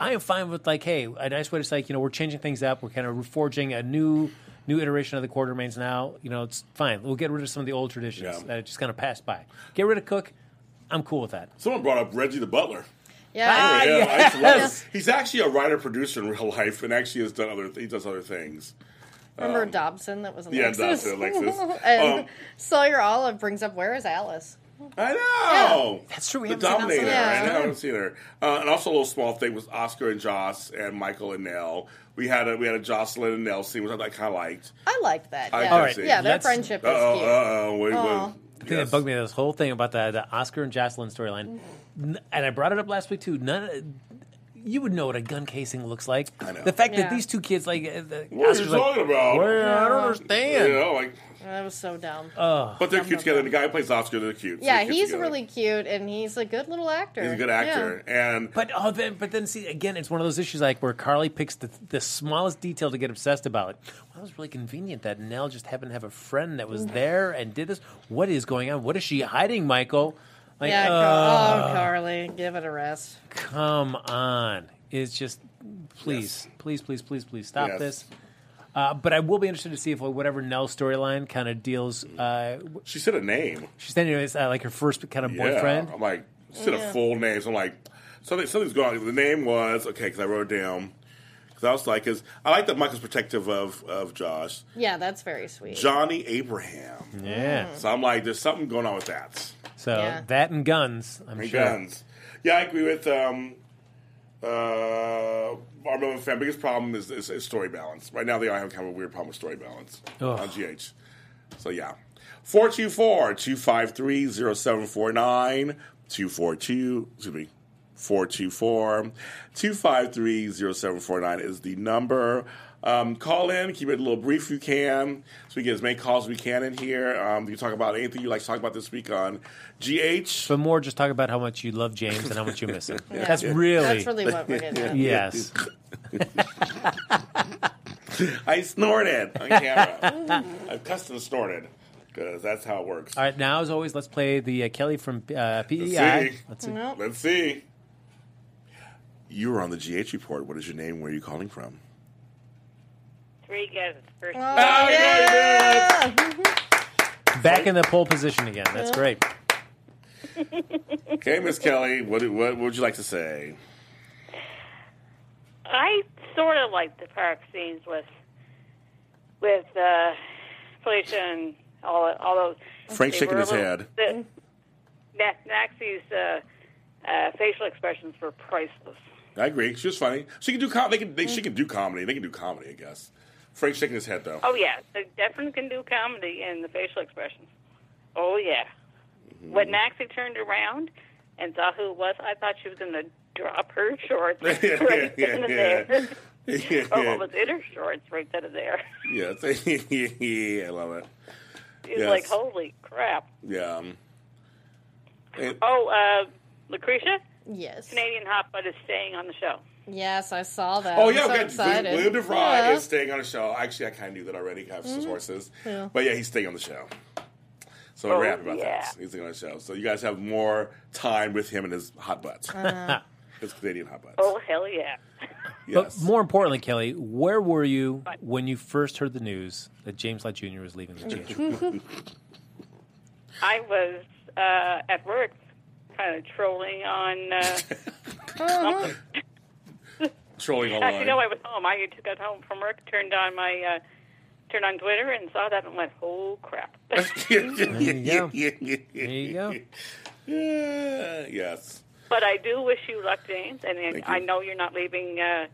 I am fine with like, hey, a nice way to say, like, you know, we're changing things up. We're kind of forging a new. New iteration of the Quartermaines now, you know, it's fine. We'll get rid of some of the old traditions Yeah. that just kind of passed by. Get rid of Cook. I'm cool with that. Someone brought up Reggie the Butler. Yeah. Ah, yeah, I love yes. He's actually a writer producer in real life, and actually has done other. He does other things. Remember Dobson that was Um, yeah, Alexis? Dobson, Alexis. and Um, Sawyer Olive brings up, where is Alice? I know. That's true. We The haven't seen Dominator. Yeah. I know. I haven't seen her. Uh, and also a little small thing was Oscar and Joss and Michael and Nell. We had a we had a Josslyn and Nell scene, which I kind of liked. I liked that. I Yeah, can All right, see. yeah their let's- friendship Uh is oh. cute. Uh oh. Wait, Aw. wait. The thing that bugged me this whole thing about the, the Oscar and Josslyn storyline, N- and I brought it up last week too. None, you would know what a gun casing looks like. I know. The fact Yeah. that these two kids like, uh, the, What are Oscar's you like, talking about? Well, I don't You understand. know, like, That was so dumb. but they're cute together. and The guy who plays Oscar, they're cute. So yeah, they're cute he's together. really cute, and he's a good little actor. He's a good actor, and But oh, then, but then see again, it's one of those issues like where Carly picks the, the smallest detail to get obsessed about. Like, well, that was really convenient that Nell just happened to have a friend that was there and did this. What is going on? What is she hiding, Michael? Like, Yeah, uh, Car- oh, Carly, give it a rest. come on. It's just, please, please, please, please, please stop Yes. this. Uh, but I will be interested to see if whatever Nell storyline kind of deals. Uh, she said a name. she's standing as uh, like her first kind of boyfriend. Yeah, I'm like, she said a full name. So I'm like, something, something's going on. The name was okay because I wrote it down. Because I was like, because I like that Michael's protective of of Josh, Yeah, that's very sweet. Johnny Abraham. Yeah. So I'm like, there's something going on with that. So Yeah. that and guns, I'm And sure. guns. Yeah, I agree with um, uh, our Melvin fan. Biggest problem is, is, is story balance. Right now, they all have kind of a weird problem with story balance Ugh. on GH. So yeah, 424 253 0749 242, excuse me, 424 253 0749 is the number. Um, call in, keep it a little brief if you can, so we get as many calls as we can in here. Um, you can talk about anything you like to talk about this week on GH. But more, just talk about how much you love James and how much you miss him. Yeah. That's really, That's really what we're getting yes. I snorted on camera. I've custom snorted because that's how it works. All right, now as always, let's play the uh, Kelly from uh, PEI. see. Let's see. Nope. Let's see. You are on the GH report. What is your name? Where are you calling from? Three guys. First, Oh, Oh, yeah. Back in the pole position again. That's great. Okay, Miss Kelly, what, what, what would you like to say? I sort of like the park scenes with with uh, Felicia and all all those. Frank they shaking were a his little- head. The, Na- Maxie's uh, uh, facial expressions were priceless. I agree. She was funny. She can do com- they can they, she can do comedy. They can do comedy, I guess. Frank's shaking his head though. Oh yeah, they definitely can do comedy and the facial expressions. Oh yeah. Mm-hmm. When Maxie turned around and saw who it was, I thought she was going to drop her shorts right then and there. yeah, Or what was in her shorts right then and there. yeah, yeah, I love it. It's Yes. like, holy crap. Yeah. um, and- Oh, uh, Lacretia, Yes. Canadian Hot Butt is staying on the show. Yes, I saw that. Oh yeah, I'm yeah, so okay. excited. William DeVry Yeah. is staying on the show. Actually, I kind of knew that already. I have some sources, Yeah. but yeah, he's staying on the show. So we're Oh, happy about yeah. that. He's staying on the show. So you guys have more time with him and his hot butts. his Canadian hot butts. Oh, hell yeah. yes. But more importantly, Kelly, where were you when you first heard the news that James Lott Jr. was leaving the GH? I was uh, at work kind of trolling on. Uh, Trolling online. actually, no, I was home. I just got home from work, turned on my. Uh, Turned on Twitter and saw that and went, "Oh crap!" you go. There you go. Yeah, yes. but I do wish you luck, James, and Thank I you. know you're not leaving uh,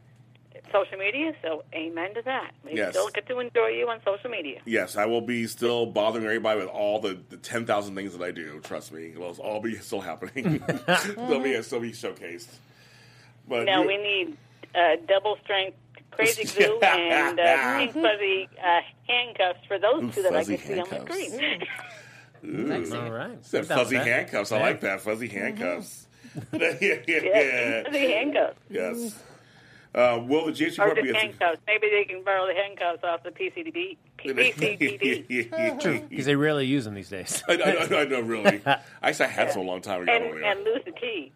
social media, so amen to that. We Yes. still get to enjoy you on social media. Yes, I will be still bothering everybody with all the, the 10,000 things that I do. Trust me. It'll all be still happening. They'll be, still be showcased. But Now you- we need uh, double strength crazy glue and uh, pink fuzzy uh, handcuffs for those Ooh, two that I fuzzy can see on the screen. Ooh. All right. Said fuzzy that. handcuffs. I Yeah. like that. Fuzzy handcuffs. yeah, yeah, yeah, yeah. fuzzy handcuffs. Yes. Uh, will the GH Or report be just a handcuffs. Maybe they can borrow the handcuffs off the PCPD. PCPD. Because they rarely use them these days. I, I, I know, really. I actually had some a long time ago. and, and lose the key.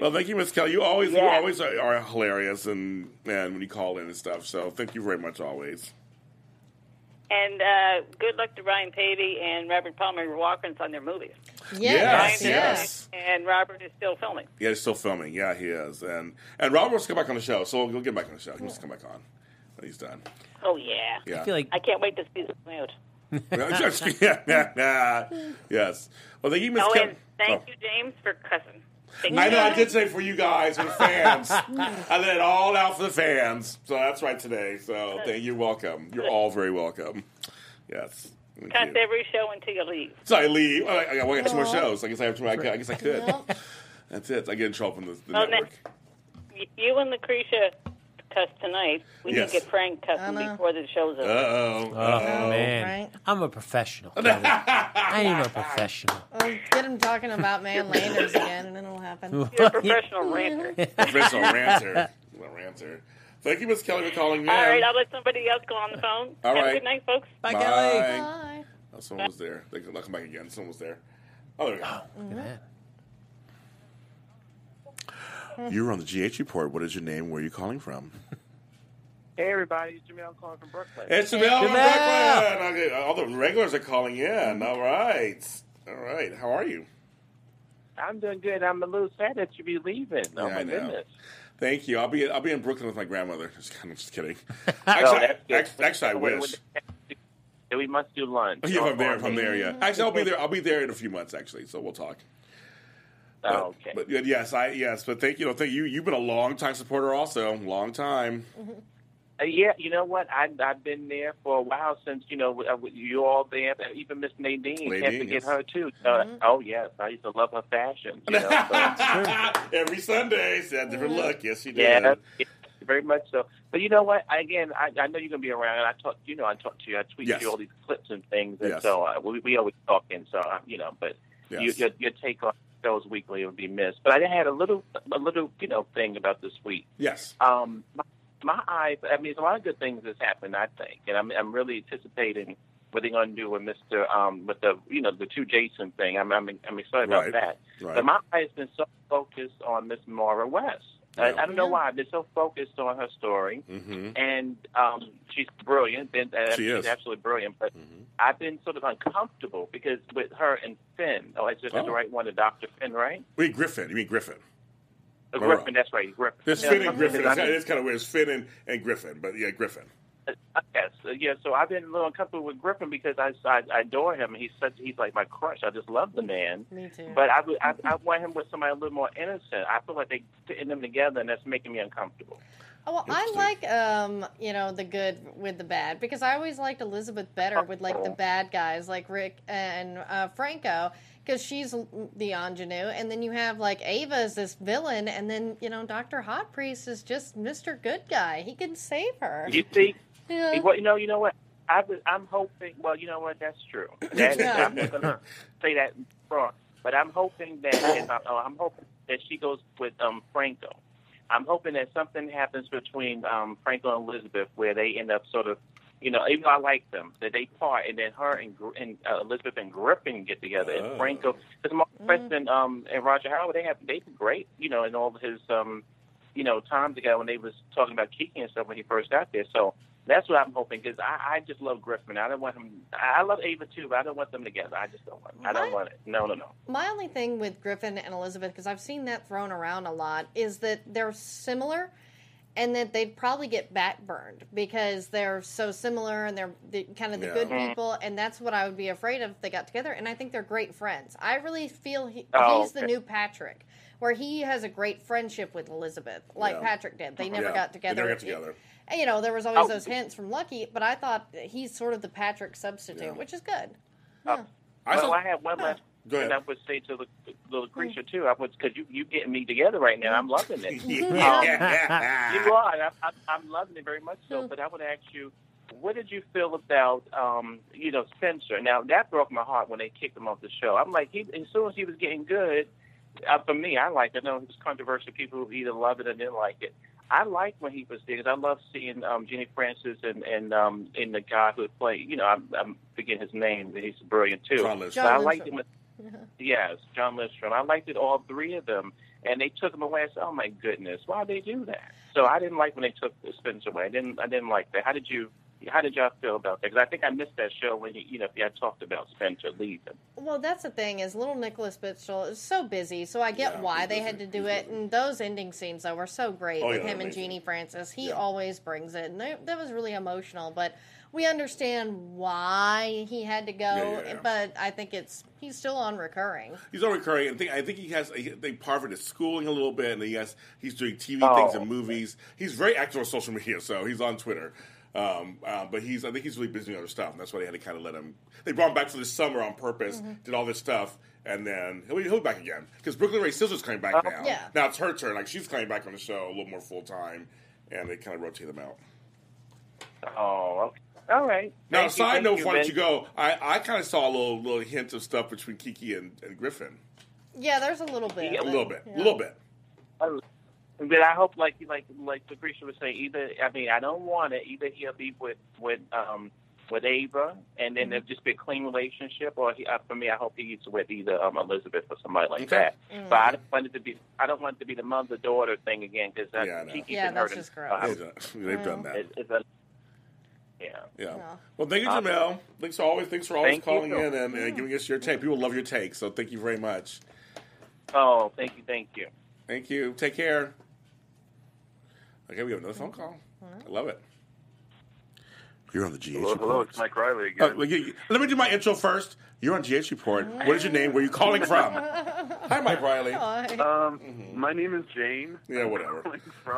Well, thank you, Miss Kelly. You always, you always are, are hilarious, and and when you call in and stuff. So thank you very much, always. And uh, good luck to Ryan Paevey and Robert Palmer Watkins on their movies. Yes, Yes, yes. And Robert is still filming. Yeah, he's still filming. Yeah, he is, and and Robert wants to come back on the show, so we'll get back on the show. He wants to come back on when he's done. Oh yeah. Yeah. I feel like I can't wait to see this out. yes. Well, thank you, Miss Oh, Kelly. thank Oh. you, James, for cussing. Thank I know I did say for you guys, for the fans. I let it all out for the fans. So that's right today. So thank you. Welcome. You're all very welcome. Yes. Thank Cut you. every show until you leave. So I leave. Oh, I, I got well, I got two more shows. I guess I have two. I, I guess I could. That's it. I get in trouble from the, the Well, network. Y- You and Lacretia cuss tonight. We Yes. need to get Frank cussing I before the show's Uh over. oh. Oh, man. right? I'm a professional. Kelly. I am a professional. Well, get him talking about man landers again, and then it'll happen. You're a professional ranter. Professional ranter. Well, ranter. Thank you, Miss Kelly, for calling me. All right, I'll let somebody else go on the phone. All Have right. a good night, folks. Bye, Bye. Kelly. Bye. Oh, someone was there. They can, they'll come back again. Someone was there. Oh, there we go. Look at that. Mm-hmm. You're on the GH report. What is your name? Where are you calling from? Hey everybody, it's Jamel calling from Brooklyn. It's Jamel from Jamel. Brooklyn. Okay, all the regulars are calling in. All right. All right. How are you? I'm doing good. I'm a little sad that you be leaving. Oh Yeah, my I know. goodness. Thank you. I'll be I'll be in Brooklyn with my grandmother. Just, I'm just kidding. Actually, that's good. actually, actually, I wish. We must do lunch. Oh, yeah, if I'm there, if I'm there, yeah. Actually, I'll be there. I'll be there in a few months. Actually, so we'll talk. But, Oh, okay. But yes, I yes, but thank you. No, thank you. You've been a long time supporter, also long time. Uh, yeah, you know what? I, I've been there for a while since you know uh, you all there. Even Miss Nadine, can't forget yes. her too. Uh, Oh yes, I used to love her fashion. You know, so. Every Sunday, she had a different look. Yes, she did. Yeah, yeah, very much so. But you know what? Again, I, I know you're gonna be around. And I talk, you know, I talk to you. I tweet Yes. you all these clips and things, and Yes. so uh, we, we always talking. So uh, you know, but you, Yes. your, your take on shows weekly would be missed. But I had a little, a little, you know, thing about this week. Yes. Um, my, my eyes. I mean, there's a lot of good things that's happened. I think, and I'm, I'm really anticipating what they're going to do with Mister, um, with the, you know, the two Jason thing. I'm, I'm, I'm excited Right. about that. Right. But my eyes been so focused on Miss Maura West. I, I don't know why. I've been so focused on her story, Mm-hmm. and um, she's brilliant. And, uh, She she's is. absolutely brilliant. But Mhm. I've been sort of uncomfortable because with her and Finn. Oh, I just got the Oh. right one, to Doctor Finn, right? Wait, Griffin. You mean Griffin? Uh, Griffin. That's right, Griffin. There's Finn and Griffin. It's kind, of, it's kind of weird. It's Finn and, and Griffin, but yeah, Griffin. Yes, uh, yeah. So I've been a little uncomfortable with Griffin because I, I, I adore him. He's such he's like my crush. I just love the man. Me too. But I, I, I want him with somebody a little more innocent. I feel like they fitting them together, and that's making me uncomfortable. Oh, well, I like um, you know, the good with the bad because I always liked Elizabeth better with like the bad guys like Rick and uh, Franco because she's the ingenue, and then you have like Ava as this villain, and then you know Doctor Hot Priest is just Mister Good Guy. He can save her. You see, Yeah. well, you know, you know what? I, was- I'm hoping. Well, you know what? That's true. That, Yeah. I'm not gonna say that wrong, but I'm hoping that I, I'm hoping that she goes with um, Franco. I'm hoping that something happens between um, Franco and Elizabeth where they end up sort of, you know, even though I like them, that they part, and then her and, and uh, Elizabeth and Griffin get together, Oh. and Franco, because Maura West and um, and Roger Howarth, they have they did great, you know, in all of his um, you know, time together when they was talking about Kiki and stuff when he first got there. So that's what I'm hoping because I, I just love Griffin. I don't want him. I love Ava too, but I don't want them together. I just don't want. I don't Right. want it. No, no, no. My only thing with Griffin and Elizabeth, because I've seen that thrown around a lot, is that they're similar and that they'd probably get backburned because they're so similar and they're the, kind of the Yeah. good people, and that's what I would be afraid of if they got together. And I think they're great friends. I really feel he, Oh, he's the new Patrick, where he has a great friendship with Elizabeth, like Yeah. Patrick did. They never Yeah, got they together. never got together. And, you know, there was always Oh. those hints from Lucky, but I thought he's sort of the Patrick substitute, Yeah. which is good. Uh, I well, saw- I have one last. Go ahead. And I would say to the, the Lacretia too. I would because you you getting me together right now. I'm loving it. yeah. You are. I, I, I'm loving it very much so. But I would ask you, what did you feel about, um, you know, Spencer? Now that broke my heart when they kicked him off the show. I'm like, he, as soon as he was getting good, uh, for me, I like. it. I know it was controversial. People either love it or didn't like it. I like when he was there 'cause I love seeing um, Genie Francis and and um, and the guy who played. You know, I'm, I'm forgetting his name. He's brilliant too. Jon Lindstrom. But I John liked Lindstrom. him. Yes, Jon Lindstrom. I liked it all three of them, and they took him away. I said, "Oh my goodness, why would they do that?" So I didn't like when they took Spencer away. I didn't. I didn't like that. How did you? How did y'all feel about that? Because I think I missed that show when you, you know, if you had talked about Spencer leaving. Well, that's the thing is little Nicholas Mitchell is so busy, so I get Yeah, why they busy. had to do He's it. busy. And those ending scenes though were so great Oh, with yeah, him and amazing. Genie Francis. He Yeah. always brings it, and they, that was really emotional. But we understand why he had to go. Yeah, yeah, yeah. But I think it's he's still on recurring. He's on recurring. I think I think he has. I think part of it is schooling a little bit, and he has. He's doing TV Oh. things and movies. He's very active on social media, so he's on Twitter. Um, uh, but he's. I think he's really busy doing other stuff, and that's why they had to kind of let him. They brought him back for this summer on purpose. Mm-hmm. Did all this stuff, and then he'll be, he'll be back again because Brooklyn Rae Silzer coming back now. Yeah. Now it's her turn. Like she's coming back on the show a little more full time, and they kind of rotate them out. Oh, okay. all right. Now, Thank you, side thank note, you, why don't you go? I, I kind of saw a little little hint of stuff between Kiki and, and Griffin. Yeah, there's a little bit. Yeah, A little bit, a Yeah. little bit. But I hope, like like like Lacretia was saying, either I mean, I don't want it. Either he'll be with with um with Ava, and then it'll just be a clean relationship, or he, uh, for me, I hope he's with either um, Elizabeth or somebody like Okay. that. Mm. But I don't want it to be I don't want it to be the mother daughter thing again because Yeah, I Yeah, that's hurting. just gross. uh, They've done, they've done that. it- it's a, yeah. Yeah. Yeah. Well, thank you, Jamel. Thanks for always, thanks for always Thank calling you. in and, and giving us your take. People love your take, so thank you very much. Oh, thank you, thank you. Thank you. Take care. Okay, we have another phone call. I love it. You're on the GH Hello, report. hello, it's Mike Riley Uh, again. well, you- you- let me do my intro first. You're on GH report. What is your name? Where are you calling from? Hi, Mike Riley. Hi. Um, my name is Jane. Yeah, whatever.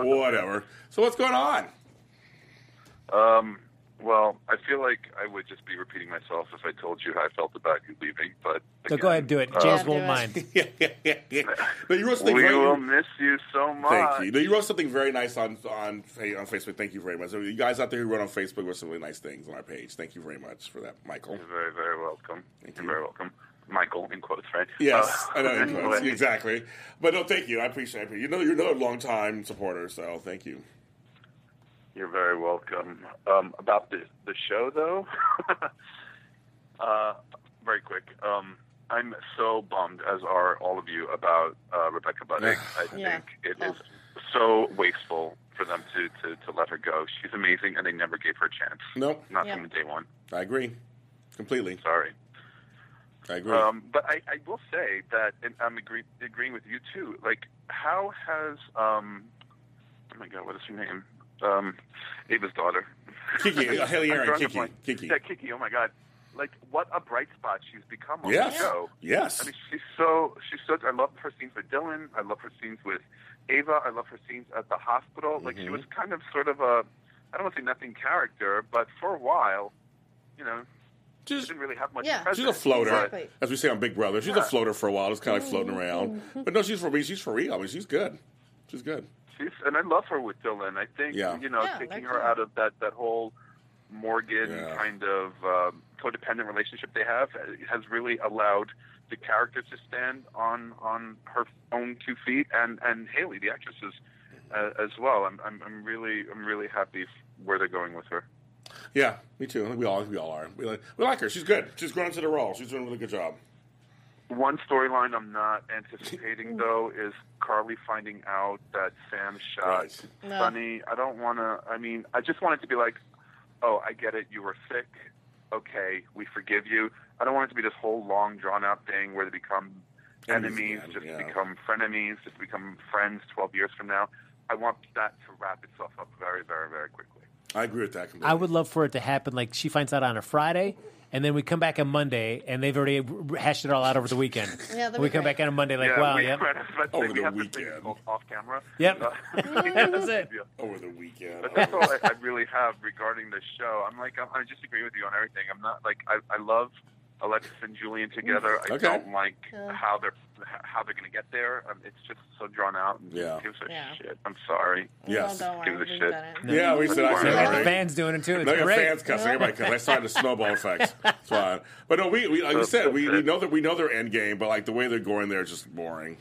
Whatever. So what's going on? Um, well, I feel like I would just be repeating myself if I told you how I felt about you leaving, but So go ahead, do it. uh, James do won't mind. yeah, yeah, yeah, yeah. No, you wrote something we very. will miss you so much. Thank you. No, you wrote something very nice on on on Facebook. Thank you very much. You guys out there who wrote on Facebook wrote some really nice things on our page. Thank you very much for that, Michael. You're very, very welcome. Thank You're you. very welcome. Michael, in quotes, right? Yes, Uh, I know you anyway, exactly. But no, thank you. I appreciate it. You know, you're another long time supporter, so thank you. You're very welcome. Um, about the the show, though, uh, very quick. Um, I'm so bummed, as are all of you, about uh, Rebecca Budig. I think Yeah. it Oh. is so wasteful for them to, to, to let her go. She's amazing, and they never gave her a chance. Nope, Not Yeah. from day one. I agree completely. Sorry. I agree. Um, but I, I will say that, and I'm agree, agreeing with you too. Like, how has um, oh my god, what is her name? Um, Ava's daughter, Kiki, Hayley Erin, drawing Kiki, blank. Kiki. Yeah, Kiki. Oh my god, like what a bright spot she's become on Yes, the show. yes. I mean, she's so she's so. I love her scenes with Dylan. I love her scenes with Ava. I love her scenes at the hospital. Like she Mhm. was kind of sort of a, I don't want to say nothing character, but for a while, you know, she Just didn't really have much. Yeah. presence. She's a floater, Exactly. as we say on Big Brother. She's a floater for a while. It's kind of like floating around. But no, she's for me. She's for real. I mean, she's good. She's good. She's, and I love her with Dylan. I think Yeah. you know Yeah, taking her cool. out of that that whole Morgan Yeah. kind of um, codependent relationship they have uh, has really allowed the character to stand on on her own two feet, and and Hayley, the actresses, uh, as well. I'm, I'm I'm really I'm really happy where they're going with her. Yeah, me too. I think we all we all are. We like we like her. She's good. She's grown into the role. She's doing a really good job. One storyline I'm not anticipating though is Carly finding out that Sam shot Right. No. Sonny. I don't want to. I mean, I just want it to be like, oh, I get it. You were sick. Okay, we forgive you. I don't want it to be this whole long, drawn out thing where they become Enemies enemies, again, just yeah. become frenemies, just become friends 12 years from now. I want that to wrap itself up very, very, very quickly. I agree with that completely. I would love for it to happen like she finds out on a Friday, and then we come back on Monday, and they've already hashed it all out over the weekend. Yeah, we be come great. back on a Monday like, yeah, wow, we, yep, I was about to say, Over we the have weekend. off, off camera. Yep. Uh, That's it. over the weekend. But that's all I, I really have regarding the show. I'm like, I'm, I just agree with you on everything. I'm not like, I, I love Alexis and Julian together. I Okay. don't like Yeah. how they're how they're going to get there. Um, it's just so drawn out. And Yeah. gives a Yeah. shit. I'm sorry. Yes. Well, don't Give worry, it a we've shit. done it. yeah, we said I said Yeah. The fans doing it too. It's Now your great. fans cussing everybody cussing. I started the snowball effect. It's fine. But no, we, we like you said, we, we know that we know their end game, but like the way they're going there is just boring.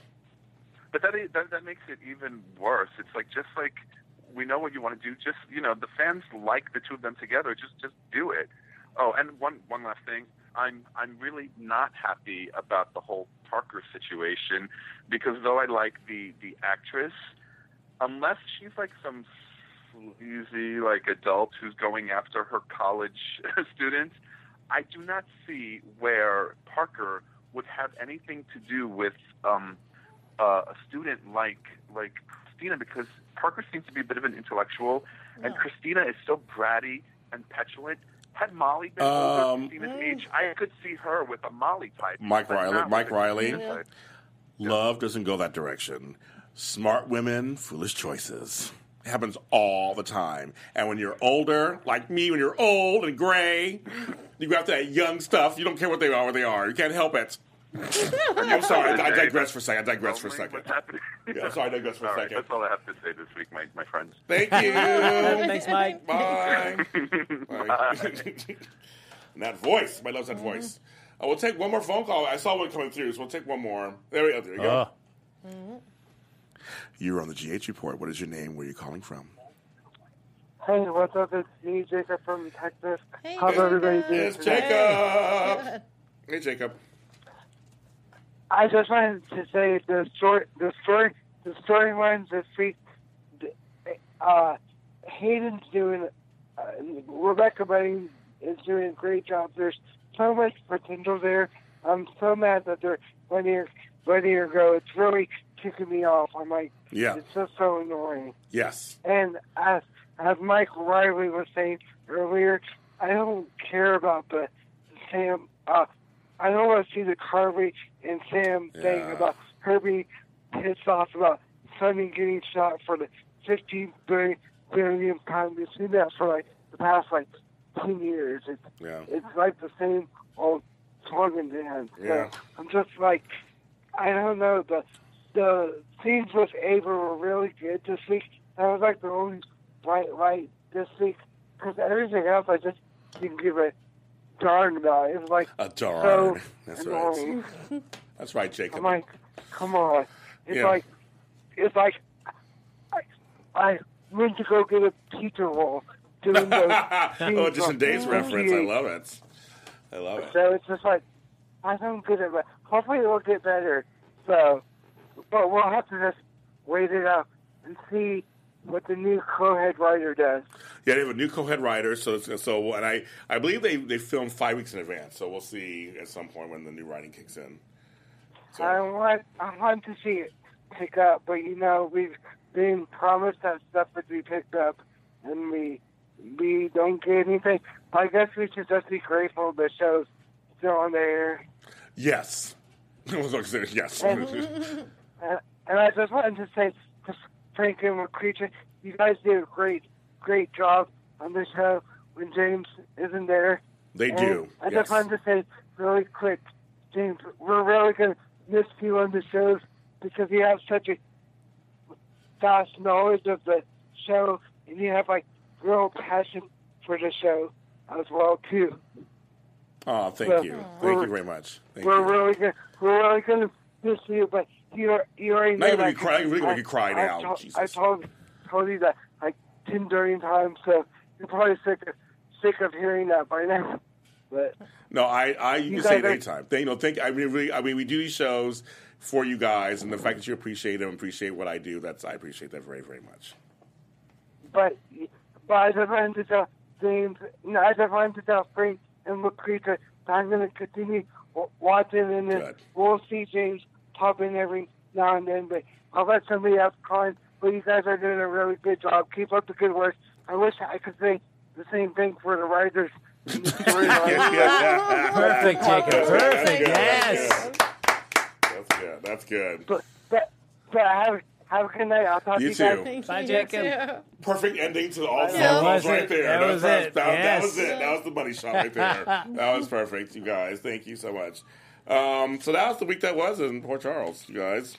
But that, that that makes it even worse. It's like just like we know what you want to do. Just you know, the fans like the two of them together. Just just do it. Oh, and one one last thing. I'm I'm really not happy about the whole Parker situation because though I like the the actress, unless she's like some sleazy like adult who's going after her college students, I do not see where Parker would have anything to do with um, uh, a student like like Christina because Parker seems to be a bit of an intellectual, and Christina is so bratty and petulant. Had Molly been Um, older, Christina's age, I could see her with a Molly type. Mike Riley- Mike Riley? Christina type. Love doesn't go that direction. Smart women, foolish choices. It happens all the time. And when you're older, like me, when you're old and gray, you go after that young stuff. You don't care what they are, where they are. You can't help it. I'm sorry. I, I digress for a second. I digress for a second. What's happening? Yeah, sorry, I digress for a All right, second. That's all I have to say this week, my, my friends. Thank you. Thanks, Mike. Bye. Bye. and that voice. My loves that mm-hmm. voice. Uh, we'll take one more phone call. I saw one coming through, so we'll take one more. There we go. There you go. Oh. You're on the GH report. What is your name? Where are you calling from? Hey, what's up? It's me, Jacob from Texas. Hey, How's everybody doing? It's today? Jacob. Hey, Jacob. I just wanted to say the story, the story, the storylines this week. Uh, Hayden's doing, uh, Rebecca Budig is doing a great job. There's so much potential there. I'm so mad that they're letting her, letting her go. It's really kicking me off. I'm like, Yeah. it's just so annoying. Yes. And as as Mike Riley was saying earlier, I don't care about the Sam. Uh, I don't want to see the Carvey and Sam thing about Herbie pissed off about Sonny getting shot for the 15 billion billion time. We've seen that for like the past like 10 years. It's Yeah. it's like the same old slogan dance. So Yeah. I'm just like, I don't know. The the scenes with Ava were really good this week. That was like the only bright light this week because everything else I just didn't give a darn was like A darn. so That's right. annoying. That's right, Jacob. I'm like, come on. It's Yeah. like, it's like, I, I went to go get a pizza roll doing those. oh, just a day's reference. I love it. I love it. So it's just like, I don't get it, but hopefully it will get better. So, but we'll have to just wait it out and see what the new co-head writer does. Yeah, they have a new co-head writer, so so and I I believe they they filmed five weeks in advance, so we'll see at some point when the new writing kicks in. So, I want, I want to see it pick up, but you know, we've been promised that stuff would be picked up, and we we don't get anything. I guess we should just be grateful the show's still on the air. yes, I was going yes. And, and I just wanted to say to Frank and Lacretia, you guys did a great, great job on the show when James isn't there. they And do. I yes. just wanted to say really quick, James, we're really going to miss you on the shows because you have such a vast knowledge of the show and you have like real passion for the show as well too. Oh, thank Well, you, thank you very much. Thank we're you. really going we're really going to miss you, but you you already Now know you're gonna cry- you're really gonna be crying I, now. I, Jesus. I told told you that like ten billion times, so you're probably sick of sick of hearing that by now. But No, I, I you, You can say it anytime. Thank, you know, thank. I mean, really, I mean, we do these shows for you guys, and the fact that you appreciate them, appreciate what I do. That's I appreciate that very, very much. but but I just wanted to tell James, no, I just wanted to tell Frank and Lacretia that I'm going to continue watching, and then Good. we'll see James pop in every now and then. But I'll let somebody else call in but you guys are doing a really good job. Keep up the good work. I wish I could say the same thing for the writers. in the storyline. Perfect, Jacob. Perfect. That's Yes. good. That's good. That's good. but, but, but have, have a good night. I'll talk You to you guys. too. Thank Bye, you, Jacob. Perfect ending to all the That phone calls was right there. That was That, it. that, that was it. That was the money shot right there. that was perfect, you guys. Thank you so much. Um, so that was the week that was in Port Charles, you guys.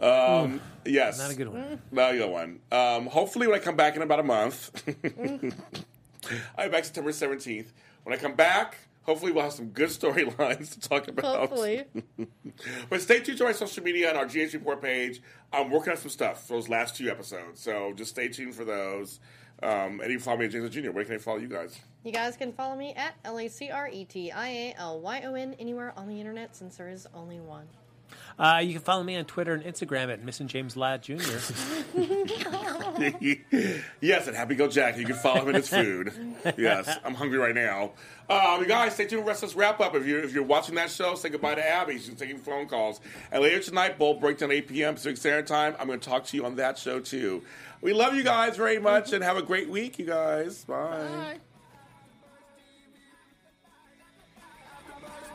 Um, yes. Not a good one. Not a good one. Um, hopefully, when I come back in about a month, I'll be back September 17th. When I come back, hopefully, we'll have some good storylines to talk about. Hopefully. But stay tuned to our social media and our GH Report page. I'm working on some stuff for those last two episodes, so just stay tuned for those. Um, and you can follow me at James Jr. Where can I follow you guys? You guys can follow me at L A C R E T I A L Y O N anywhere on the internet since there is only one. Uh, you can follow me on Twitter and Instagram at Missing James Lott Jr. yes, and Happy Go Jack. You can follow him in his food. Yes, I'm hungry right now. Um, you guys, stay tuned for Restless Wrap Up. If you're, if you're watching that show, say goodbye to Abby. She's taking phone calls. And later tonight, Bolt Breakdown 8 p.m. Pacific Standard Time. I'm going to talk to you on that show, too. We love you guys very much, and have a great week, you guys. Bye.